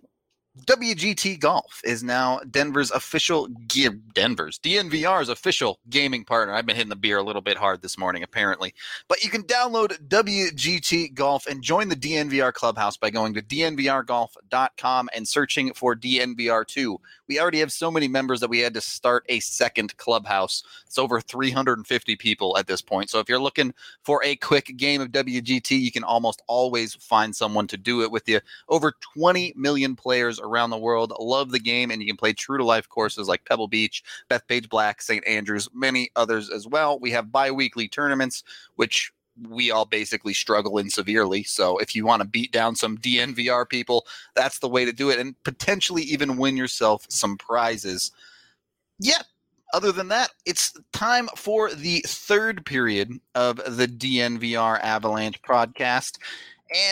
WGT Golf is now Denver's official gear. Denver's DNVR's official gaming partner. I've been hitting the beer a little bit hard this morning, apparently. But you can download WGT Golf and join the DNVR clubhouse by going to dnvrgolf.com and searching for DNVR2. We already have so many members that we had to start a second clubhouse. It's over 350 people at this point. So if you're looking for a quick game of WGT, you can almost always find someone to do it with you. Over 20 million players around the world love the game, and you can play true to life courses like Pebble Beach, Bethpage Black, St. Andrews, many others as well. We have bi weekly tournaments, which we all basically struggle in severely. So if you want to beat down some DNVR people, that's the way to do it and potentially even win yourself some prizes. Yeah. Other than that, it's time for the third period of the DNVR Avalanche podcast.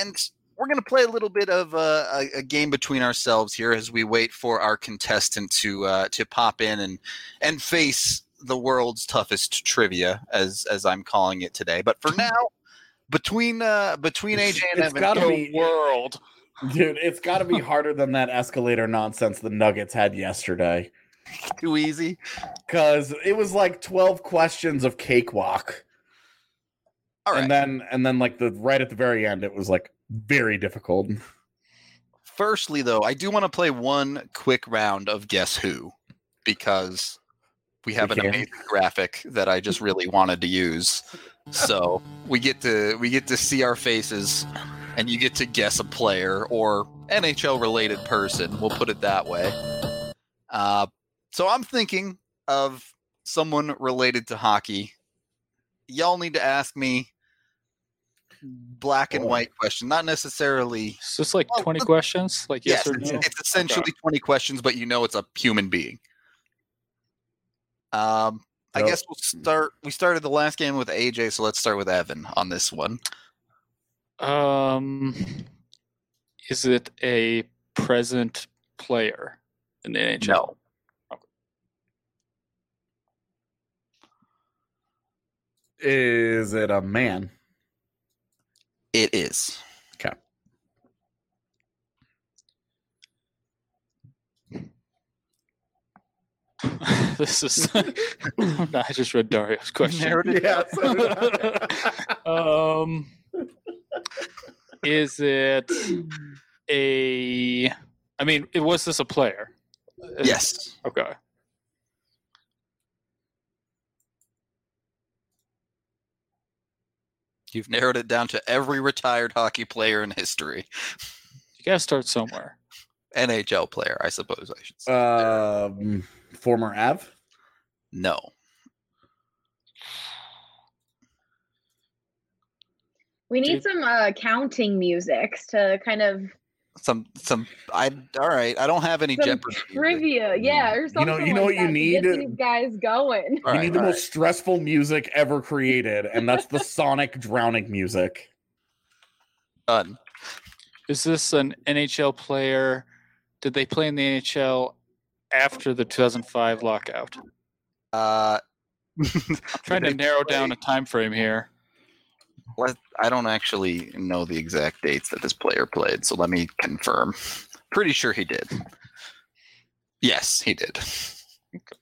And we're going to play a little bit of a, a, a game between ourselves here as we wait for our contestant to uh, to pop in and and face the world's toughest trivia, as as I'm calling it today. But for now, between uh, between AJ and It's Evan, gotta go- be- world. Dude, it's got to be harder than that escalator nonsense the Nuggets had yesterday. too easy. Because it was like 12 questions of cakewalk. All right. And then, and then like the right at the very end, it was like very difficult. Firstly, though, I do want to play one quick round of Guess Who because we have We an can. amazing graphic that I just really wanted to use. So we get to we get to see our faces, and you get to guess a player or NHL related person. We'll put it that way. Uh, so I'm thinking of someone related to hockey. Y'all need to ask me black and Oh. white question, not necessarily It's just like Well, 20 but- questions, like yes, yes, or it's, no. it's essentially 20 questions, but you know it's a human being. Um, I Yep. guess we'll start. We started the last game with AJ, so let's start with Evan on this one. Um, is it a present player in the NHL? No. Is it a man? It is. Okay. this is. I just read Dario's question. Narrowed it Yeah. um, is it a? I mean, was this a player? Yes. Okay. You've narrowed it down to every retired hockey player in history. You gotta start somewhere. NHL player, I suppose I should say. um, former Av. no. We need Dude. some uh, counting music to kind of Some some I all right. I don't have any some Jeopardy. music. trivia, yeah, or You something. know- you know like what you that to get need? these guys going. All you right, need the all most stressful music ever created, and that's the Sonic drowning music. Done. Is this an NHL player? Did they play in the NHL after the 2005 lockout? Uh, I'm trying to they narrow down a time frame here. Let, I don't actually know the exact dates that this player played, so let me confirm. Pretty sure he did. Yes, he did. Okay.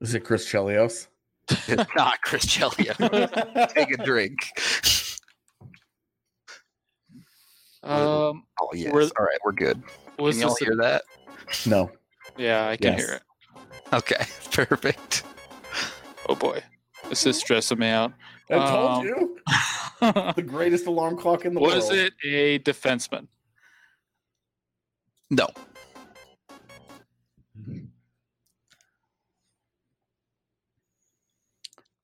Is it Chris Chelios? It's not Chris Chelios. Take a drink. Um, Oh yes. Were- All right, we're good. was Can y'all this? a- hear that? no. yeah, I can Yes. hear it. Okay, perfect. Oh boy, this is stressing me out. I told Um, you. The greatest alarm clock in the was world. Was it a defenseman? No.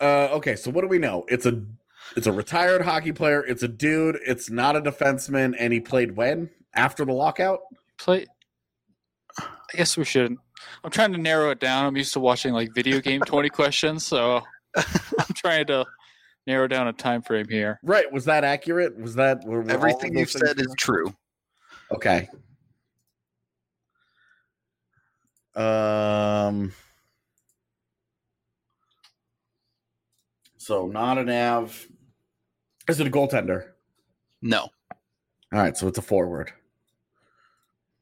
Uh, okay, so what do we know? It's a it's a retired hockey player. It's a dude. It's not a defenseman, and he played when after the lockout. Play. I guess we shouldn't. I'm trying to narrow it down. I'm used to watching like video game 20 questions, so I'm trying to narrow down a time frame here. Right? Was that accurate? Was that were, were Everything you've things said is true. Okay. Um. So not an Av. Is it a goaltender? No. All right, so it's a forward.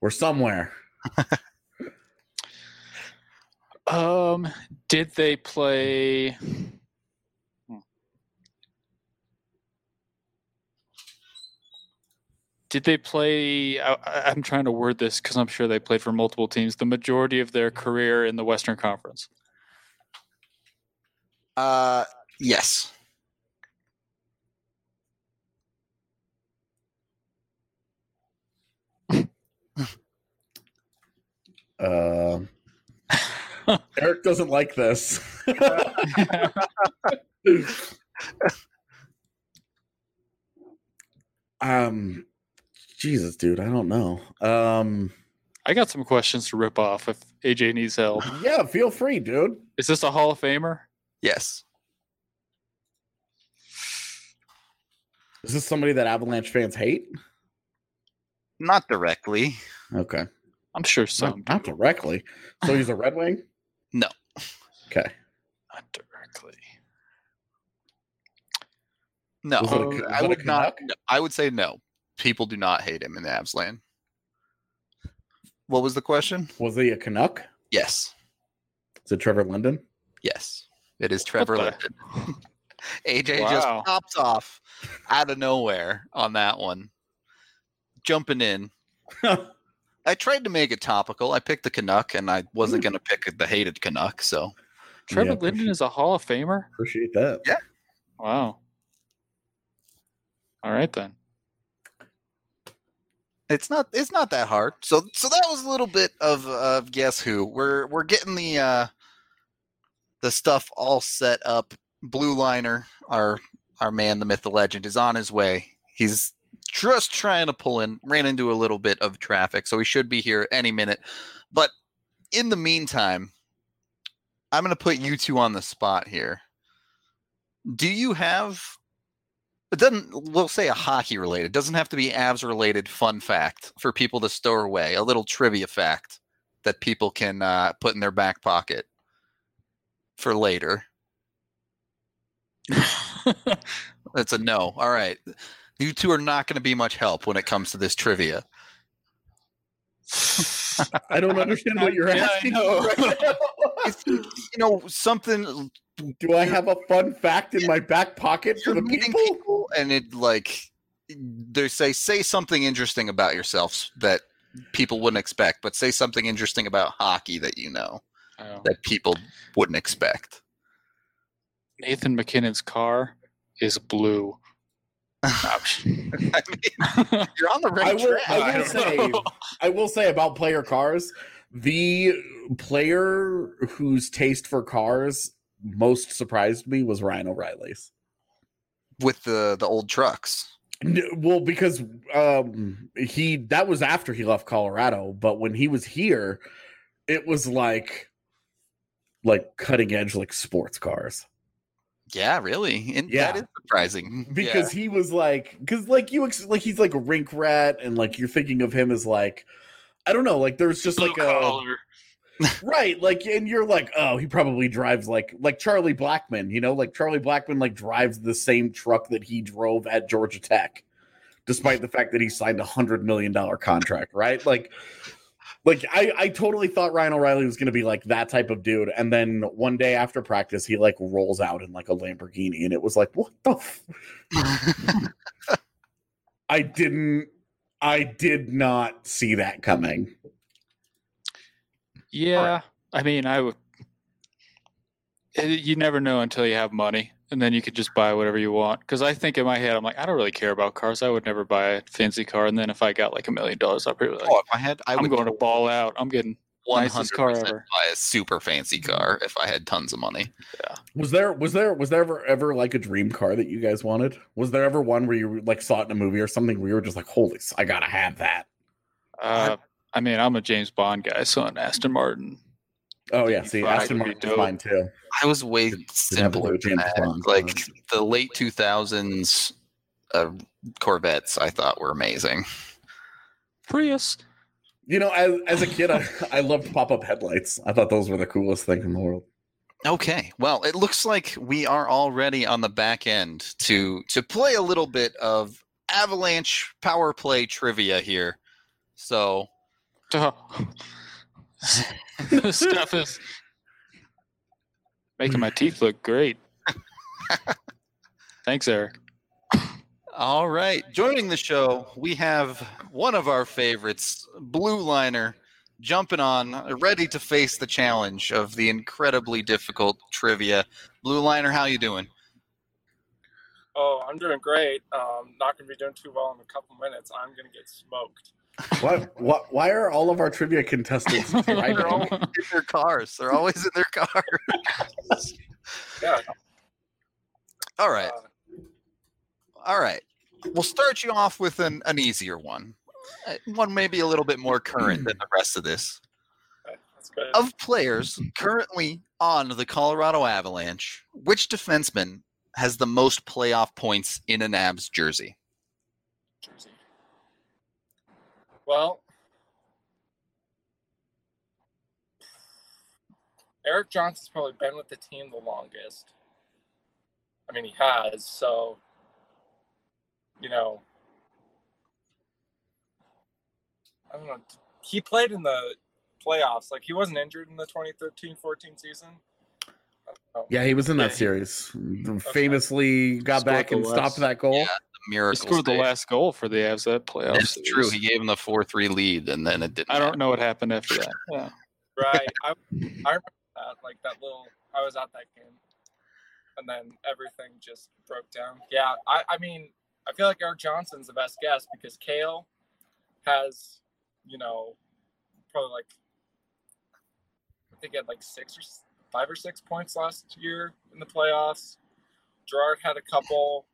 We're somewhere. Um, did they play? Did they play? I, I- I'm trying to word this because I'm sure they played for multiple teams. The majority of their career in the Western Conference. Uh, yes. Um. Eric doesn't like this. um, Jesus, dude, I don't know. Um, I got some questions to rip off if AJ needs help. yeah, feel free, dude. Is this a Hall of Famer? Yes. Is this somebody that Avalanche fans hate? Not directly. Okay, I'm sure not, some. not do. directly. So he's a Red Wing. No. Okay. Not directly. No. Was it a- um, was I would not. No, I would say no. People do not hate him in the Avs land. What was the question? Was he a Canuck? Yes. Is it Trevor Linden? Yes. It is Trevor the- Linden. AJ Wow. just pops off out of nowhere on that one. Jumping in. I tried to make it topical. I picked the Canuck and I wasn't going to pick the hated Canuck. So Trevor Yeah, Linden is a Hall of Famer. Appreciate that. Yeah. Wow. All right then. it's not it's not that hard. So so that was a little bit of of guess who. We're we're getting the uh the stuff all set up. Blue liner, our our man, the myth, the legend, is on his way. He's just trying to pull in. Ran into a little bit of traffic, so he should be here any minute. But in the meantime, I'm going to put you two on the spot here. Do you have? It doesn't. We'll say a hockey related. It doesn't have to be Avs related. Fun fact for people to store away. A little trivia fact that people can uh, put in their back pocket for later. That's a no. All right. You two are not going to be much help when it comes to this trivia. I don't understand what you're Yeah, asking. know. right now. You know, something Do I have a fun fact in my back pocket for the meeting people? people and it like they say say something interesting about yourselves that people wouldn't expect, but say something interesting about hockey that you know Oh. that people wouldn't expect. Nathan MacKinnon's car is blue. Ouch. I mean, you're on the I right will, track. I will don't say, know. I will say about player cars, the player whose taste for cars most surprised me was Ryan O'Reilly's. with the the old trucks. Well, because um he that was after he left Colorado, but when he was here, it was like like cutting edge like sports cars. Yeah, really. And Yeah. that is surprising. Because he was like because like you ex- like he's like a rink rat and like you're thinking of him as like I don't know, like there's just Blue like a right like and you're like oh he probably drives like like charlie blackmon you know like charlie blackmon like drives the same truck that he drove at georgia tech despite the fact that he signed a hundred million dollar contract right like like i i totally thought ryan o'reilly was going to be like that type of dude and then one day after practice he like rolls out in like a lamborghini and it was like what the f-? yeah. i didn't i did not see that coming Yeah, I mean, I would. Eh, you never know until you have money, and then you could just buy whatever you want. Because I think in my head, I'm like, I don't really care about cars. I would never buy a fancy car. And then if I got like a million dollars, I'd be like, oh, if I had, I I'm would going to ball out. I'm getting nicest hundred car percent ever. buy a super fancy car if I had tons of money. Yeah. Was there was there was there ever ever like a dream car that you guys wanted? Was there ever one where you like saw it in a movie or something where you were just like, holy, I gotta have that? Uh, I mean, I'm a James Bond guy, so an Aston Martin. Oh yeah, see, Aston Martin was mine too. I was way Didn't simpler than that. Bond Like car. the late two thousands uh, Corvettes, I thought were amazing. Prius. You know, as as a kid, I, I loved pop up headlights. I thought those were the coolest thing in the world. Okay, well, it looks like we are already on the back end to to play a little bit of Avalanche power play trivia here. So Duh. this stuff is making my teeth look great. Thanks, Eric. All right. Joining the show, we have one of our favorites, Blue Liner, jumping on, ready to face the challenge of the incredibly difficult trivia. Blue Liner, how you doing? Oh, I'm doing great. Um, not going to be doing too well in a couple minutes. I'm going to get smoked. Why, why why are all of our trivia contestants They're always in their cars. They're always in their cars. Yeah. All right. Uh, All right. We'll start you off with an, an easier one. Uh, One maybe a little bit more current than the rest of this. okay. Of players currently on the Colorado Avalanche, which defenseman has the most playoff points in an Avs jersey? Jersey. Well, Erik Johnson's probably been with the team the longest. I mean, he has. So, you know, I don't know. He played in the playoffs. Like, he wasn't injured in the 2013 14 season. I. Yeah, he was in Yeah, that he- series. Famously got Scored back and last- stopped that goal. Yeah. He Miracle. scored the last goal for the Avs that playoff. That's series. true. He gave him the four three lead, and then it didn't. I don't matter. know what happened after that. Yeah. Right. I, I remember that. Like that little. I was at that game, and then everything just broke down. Yeah. I. I mean, I feel like Erik Johnson's the best guess because Cale has, you know, probably like. I think he had like six or five or six points last year in the playoffs. Girard had a couple.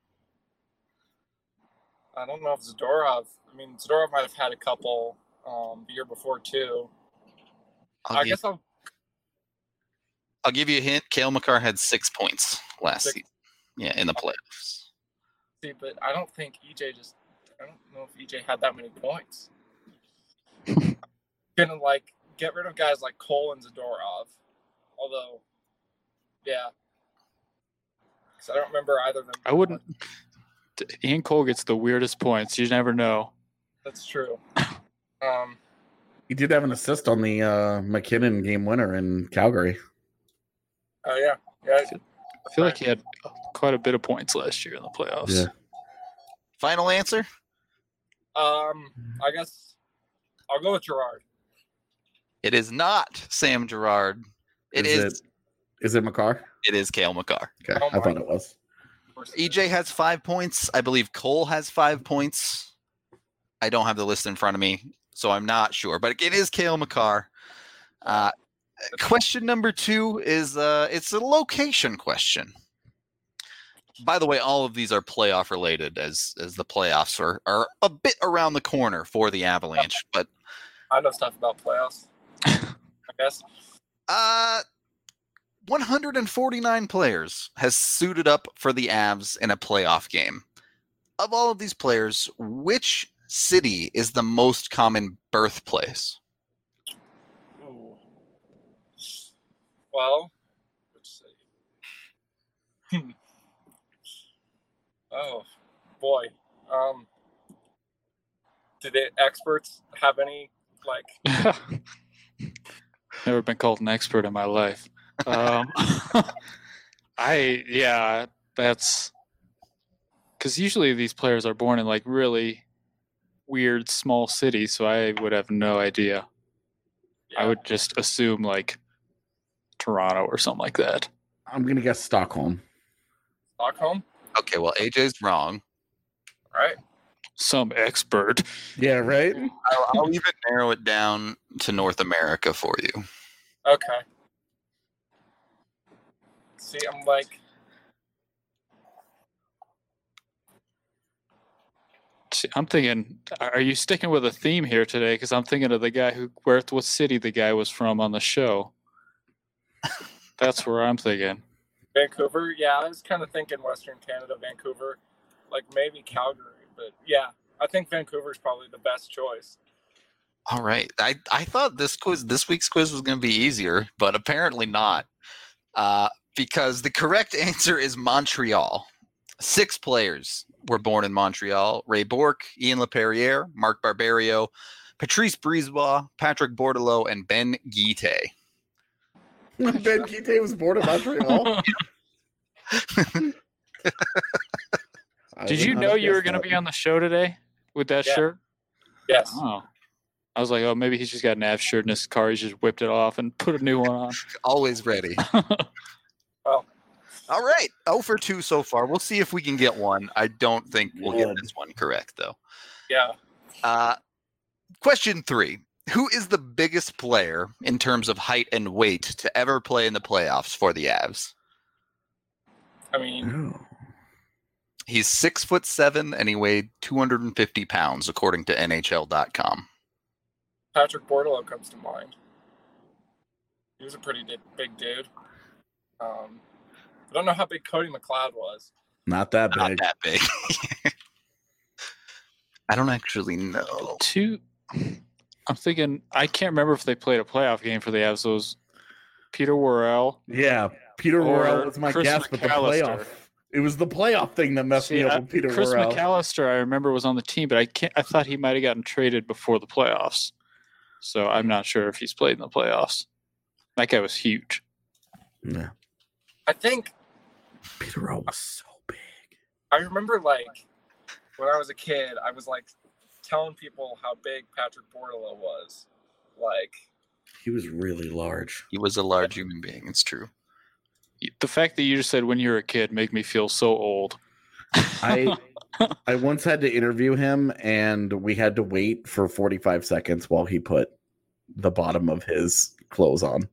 I don't know if Zadorov. I mean, Zadorov might have had a couple um, the year before too. I'll, I give, guess I'll I'll give you a hint. Cale Makar had six points last Six. season. Yeah, in the playoffs. See, but I don't think EJ just. I don't know if EJ had that many points. Gonna like get rid of guys like Cole and Zadorov. Although, yeah. Because I don't remember either of them. I wouldn't. Ian Cole gets the weirdest points. You never know. That's true. Um, He did have an assist on the uh, MacKinnon game winner in Calgary. oh yeah, yeah. I feel like he had quite a bit of points last year in the playoffs. Yeah. Final answer? Um, I guess I'll go with Girard. It is not Sam Girard. It is. Is Is it Makar? it is Cale Makar. Okay, Oh I my thought it was. EJ has five points. I believe Cole has five points. I don't have the list in front of me, so I'm not sure. But it is Cale Makar. Uh, question number two is uh, it's a location question. By the way, all of these are playoff related, as as the playoffs are, are a bit around the corner for the Avalanche. But I know stuff about playoffs. I guess. Uh 149 players has suited up for the Avs in a playoff game. Of all of these players, which city is the most common birthplace? Ooh. Well, let's see. Oh boy. Um, did the experts have any like? Never been called an expert in my life. Um, I yeah, that's because usually these players are born in like really weird small cities, so I would have no idea. I would just assume like Toronto or something like that. I'm gonna guess Stockholm. Stockholm, Okay, well, AJ's wrong. right? Some expert. Yeah, right. I'll, I'll even narrow it down to North America for you. Okay. See, I'm like, I'm thinking, are you sticking with a theme here today? Because I'm thinking of the guy who, where, what city the guy was from on the show. That's where I'm thinking. Vancouver. Yeah, I was kind of thinking Western Canada, Vancouver, like maybe Calgary, but yeah, I think Vancouver's probably the best choice. All right. I, I thought this quiz this week's quiz was going to be easier, but apparently not. Uh, because the correct answer is Montreal. Six players were born in Montreal: Ray Bourque, Ian Laperriere, Mark Barberio, Patrice Brisebois, Patrick Bordeleau, and Ben Guite. ben Guite was born in Montreal. Did you know you were going to be on the show today with that Yeah. shirt? Yes. Oh. I was like, oh, maybe he's just got an Av shirt in his car. He's just whipped it off and put a new one on. Always ready. Well, All right. 0 for 2 so far. We'll see if we can get one. I don't think we'll get this one correct, though. yeah. Uh, question three Who is the biggest player in terms of height and weight to ever play in the playoffs for the Avs? I mean, Oh. He's six foot seven and he weighed 250 pounds, according to NHL.com. Patrick Bordeleau comes to mind. He was a pretty big dude. Um, I don't know how big Cody McLeod was. Not that big. Not that big. I don't actually know. Two. I'm thinking, I can't remember if they played a playoff game for the Avs. So it was Peter Worrell. Yeah, Peter Worrell was my Chris guess, but the McAllister. playoff. It was the playoff thing that messed See, me up I- with Peter Chris Worrell. McAllister, I remember, was on the team, but I can't. I thought he might have gotten traded before the playoffs. So I'm not sure if he's played in the playoffs. That guy was huge. Yeah, I think Peter Worrell was so big. I remember like when I was a kid, I was like telling people how big Patrick Bordeleau was. Like, He was really large. He was a large human being. It's true. The fact that you just said when you were a kid made me feel so old. I I once had to interview him, and we had to wait for 45 seconds while he put the bottom of his clothes on,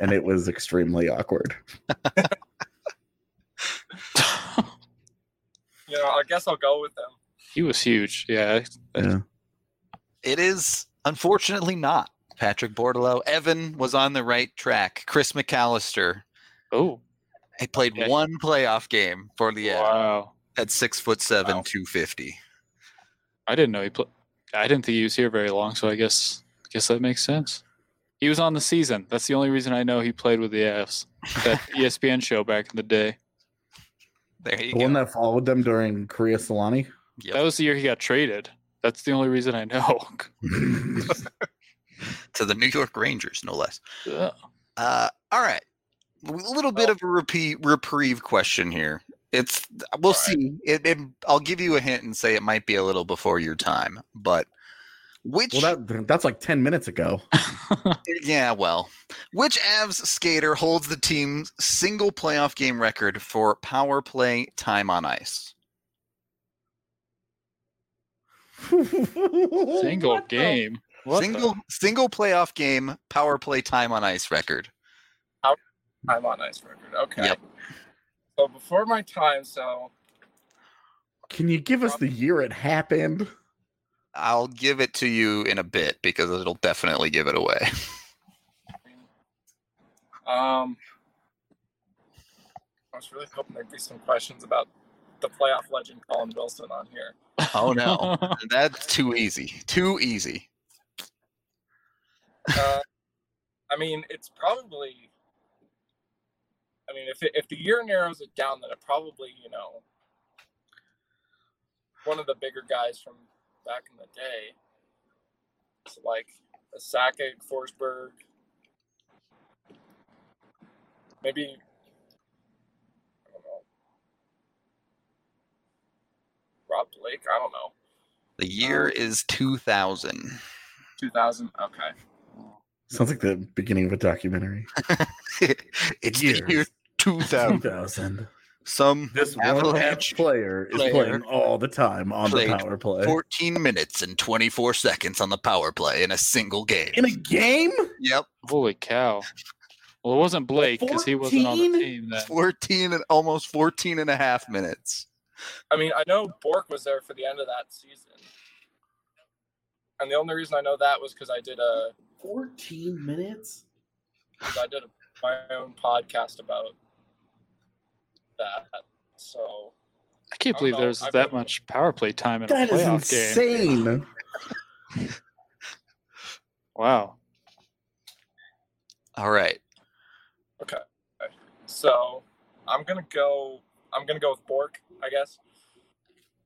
and it was extremely awkward. you know, I guess I'll go with them. he was huge. Yeah. Yeah. It is unfortunately not. Patrick Bordeleau. Evan was on the right track. Chris McAllister Oh, He played Okay. one playoff game for the Avs Wow. at six foot seven, Wow. two fifty. I didn't know he played. I didn't think he was here very long, so I guess guess that makes sense. He was on the season. That's the only reason I know he played with the Avs. That ESPN show back in the day. There you The one that followed them during Korea Solani. Yep. That was the year he got traded. That's the only reason I know. to the New York Rangers, no less. Yeah. Uh, all right, a little bit of a repeat reprieve question here. It's we'll All right. see. It, it, I'll give you a hint and say it might be a little before your time, but which well, that that's like ten minutes ago. yeah, well, which Avs skater holds the team's single playoff game record for power play time on ice? Single What game. The- single single playoff game power play time on ice record. I'm on ice record. Okay. Yep. So before my time, so Can you give us um, the year it happened? I'll give it to you in a bit because it'll definitely give it away. um, I was really hoping there'd be some questions about the playoff legend Colin Wilson on here. Oh no, that's too easy. Too easy. Uh, I mean, it's probably. I mean, if it, if the year narrows it down, then it probably you know one of the bigger guys from back in the day. So like a Sakic, Forsberg, maybe. I don't know. Rob Blake. I don't know. The year um, is 2000. Two thousand. Okay. Sounds like the beginning of a documentary. it's the year Years. 2000. 2000. Some This Avalanche player is player playing all the time on the power play. 14 minutes and 24 seconds on the power play in a single game. In a game? Yep, Holy cow. Well, it wasn't Blake because he wasn't on the 14? team then. 14 and almost 14 and a half minutes. I mean, I know Bourque was there for the end of that season. And the only reason I know that was because I did a 14 minutes. I did a, my own podcast about that. So I can't I believe know. there's I've that been- much power play time in a That is playoff game. insane. Wow. All right. okay, so I'm gonna go. I'm gonna go with Bourque, I guess.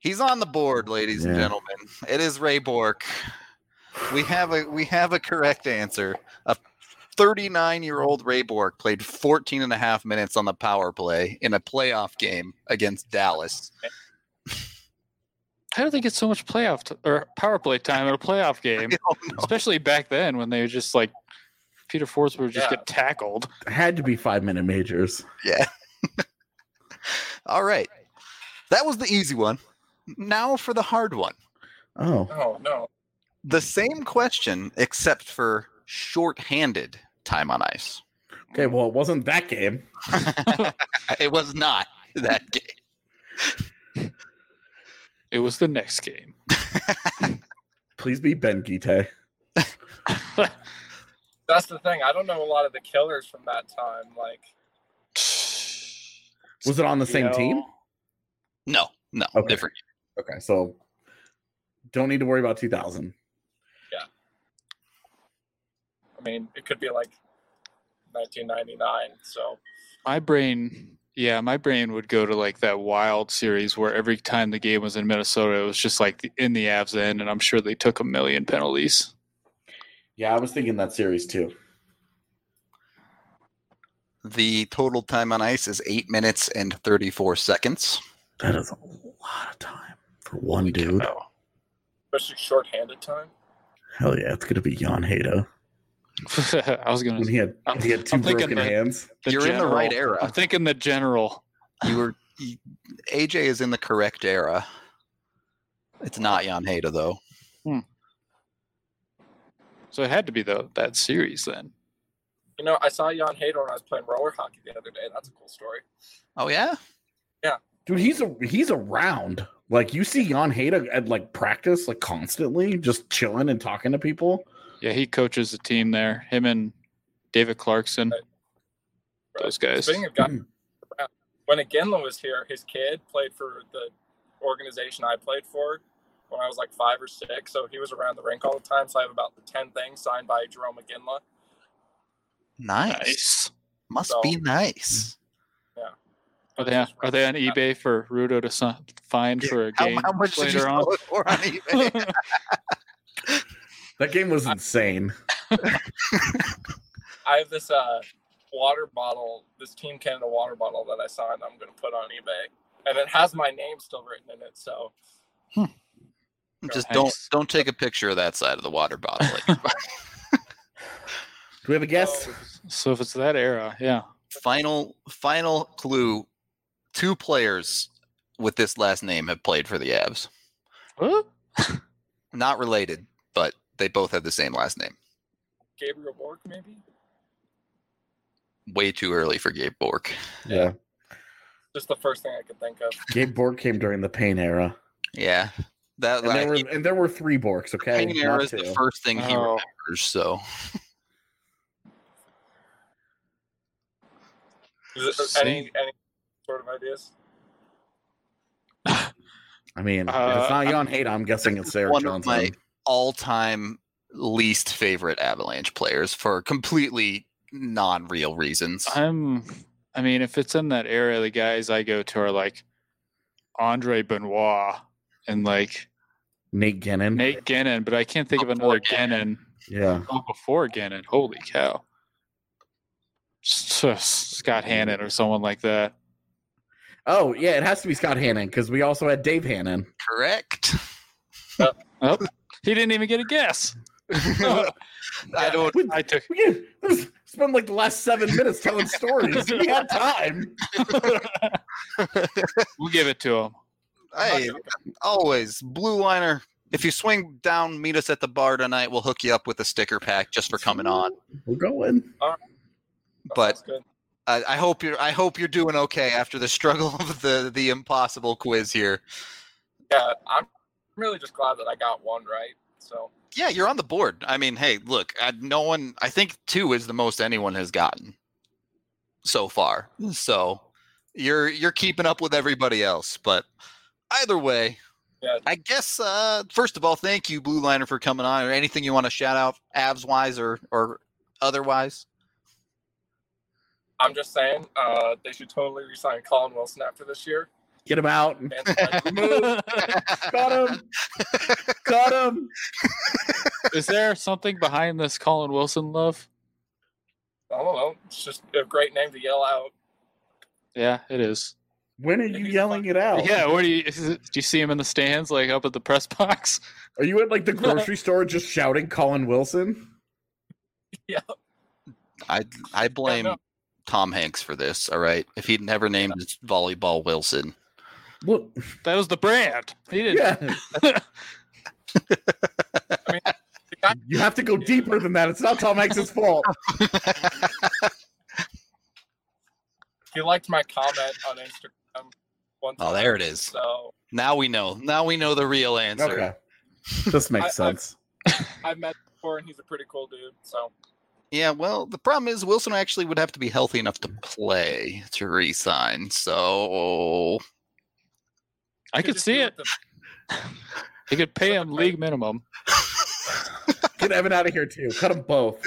He's on the board, ladies and gentlemen. It is Ray Bourque. We have a we have a correct answer. A 39-year-old Ray Bourque played 14 and a half minutes on the power play in a playoff game against Dallas. How do they get so much playoff t- or power play time in a playoff game? I don't know. Especially back then when they were just like Peter Forsberg would just Yeah. get tackled. Had to be five minute majors. Yeah. All right. That was the easy one. Now for the hard one. Oh. Oh no. The same question except for short-handed time on ice. Okay, well, it wasn't that game. it was not that game. It was the next game. Please be Ben Guite. That's the thing. I don't know a lot of the killers from that time. Like, Was it on the same know, team? No, no, Okay. different. Okay, so don't need to worry about 2000. I mean, it could be like 1999. So My brain, yeah, my brain would go to like that wild series where every time the game was in Minnesota, it was just like the- in the Avs end, and I'm sure they took a million penalties. Yeah, I was thinking that series too. The total time on ice is eight minutes and 34 seconds. That is a lot of time for one dude. especially short-handed time. Hell yeah, it's gonna be Jan Hejda. I was gonna. When he had I'm- he had 2 I'm thinking broken the- hands. the You're in the right era. I'm thinking the general. You were you, AJ is in the correct era. It's not Jan Hejda though. Hmm. So it had to be the that series then. You know, I saw Jan Hejda when I was playing roller hockey the other day. That's a cool story. Oh yeah, yeah, Dude, he's a he's around. Like you see Jan Hejda at like practice, like constantly, just chilling and talking to people. Yeah, he coaches the team there. Him and David Clarkson. Right. Those guys. Speaking of guys, Mm. when Iginla was here, his kid played for the organization I played for when I was like five or six. So he was around the rink all the time. So I have about the 10 things signed by Jarome Iginla. Nice. Nice. Must So- be nice. Yeah. Are they on, are they on eBay for Rudo to si- find for a How, game how much did you later on? it for on eBay? That game was insane. I have this uh, water bottle, this Team Canada water bottle that I signed. And I'm going to put on eBay, and it has my name still written in it. So Just Nice. don't don't take a picture of that side of the water bottle. Do we have a guess? Oh, so if it's that era, yeah. final final clue: two players with this last name have played for the Avs. What? Not related, but they both have the same last name. Gabriel Bourque, maybe. Way too early for Gabe Bourque. Yeah. Just the first thing I could think of. Gabe Bourque came during the Pain era. Yeah, that And there like, were and there were three Bourques, okay? Pain era is the first thing he Oh. remembers. So Is it, any any sort of ideas? I mean, if Uh, it's not Jan Hejda, I'm guessing it's Sarah Johnson. my all-time least favorite Avalanche players for completely non-real reasons. I'm. I mean, if it's in that area, the guys I go to are like Andre Benoit and like Nate Guenin. Nate Guenin, but I can't think of Before another Guenin. Yeah. Oh, before Guenin. Holy cow. S- s- Scott Hannan or someone like that. Oh, yeah, it has to be Scott Hannan because we also had Dave Hannan. Correct. He didn't even get a guess. I don't. I took. We can spend like the last seven minutes telling stories. We had time. We'll give it to him. Hey, always blue liner. If you swing down, meet us at the bar tonight. We'll hook you up with a sticker pack just for coming on. We're going. That But. I, I hope you're. I hope you're doing okay after the struggle of the the impossible quiz here. Yeah, I'm really just glad that I got one right. So Yeah, you're on the board. I mean, hey, look, I, no one. I think two is the most anyone has gotten so far. So you're you're keeping up with everybody else. But either way, Yeah. I guess uh, first of all, thank you, Blue Liner, for coming on. Or anything you want to shout out, Avs wise or or otherwise. I'm just saying, uh, they should totally resign Colin Wilson after this year. Get him out. Fans like, Move. Got him. Got him. Is there something behind this Colin Wilson love? I don't know. It's just a great name to yell out. Yeah, it is. When are you yelling it out? Yeah, what do you is it- do you see him in the stands like up at the press box? Are you at like the grocery store just shouting Colin Wilson? Yeah. I I blame no. Tom Hanks for this. All right, if he'd never named his volleyball Wilson, Look, That was the brand. He didn't yeah. The guy, You have to go deeper than that. It's not Tom Hanks' fault. he liked my comment on Instagram one time. oh, there it is. So Now we know. Now we know the real answer. Okay. This makes I- I- sense. I've met him before, and he's a pretty cool dude. So Yeah, well, the problem is Wilson actually would have to be healthy enough to play to resign. So I could see it. with the- He could pay him league minimum. Get Evan out of here too. Cut them both.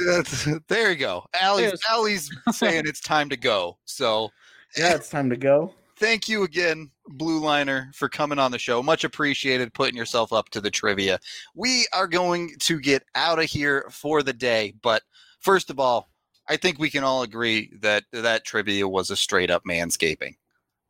there you go. Allie's, Yes. Allie's saying it's time to go. So Yeah, it's time to go. thank you again, Blue Liner, for coming on the show. Much appreciated putting yourself up to the trivia. We are going to get out of here for the day, but first of all, I think we can all agree that that trivia was a straight up manscaping.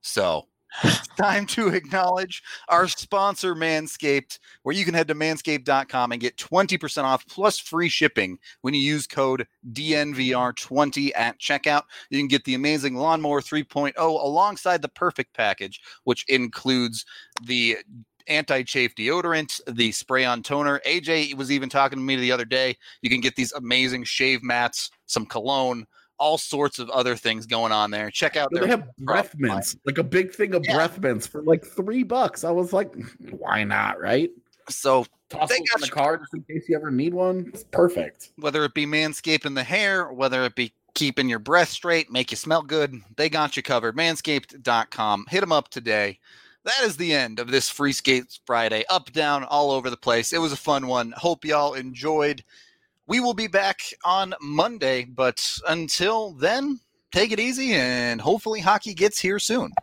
So it's time to acknowledge our sponsor, Manscaped, where you can head to manscaped.com and get 20% off plus free shipping when you use code DNVR20 at checkout. You can get the amazing Lawnmower 3.0 alongside the Perfect Package, which includes the anti-chafe deodorant, the spray-on toner. AJ was even talking to me the other day. You can get these amazing shave mats, some cologne, all sorts of other things going on there. Check out their- they have breath mints, like a big thing of yeah. breath mints for like three bucks. I was like, mm, why not, right? So Toss they got the card just in case you ever need one. It's perfect. Whether it be manscaping the hair, whether it be keeping your breath straight, make you smell good, they got you covered. Manscaped.com. Hit them up today. That is the end of this Free Skates Friday. Up, down, all over the place. It was a fun one. Hope y'all enjoyed. We will be back on Monday, but until then, take it easy and hopefully hockey gets here soon.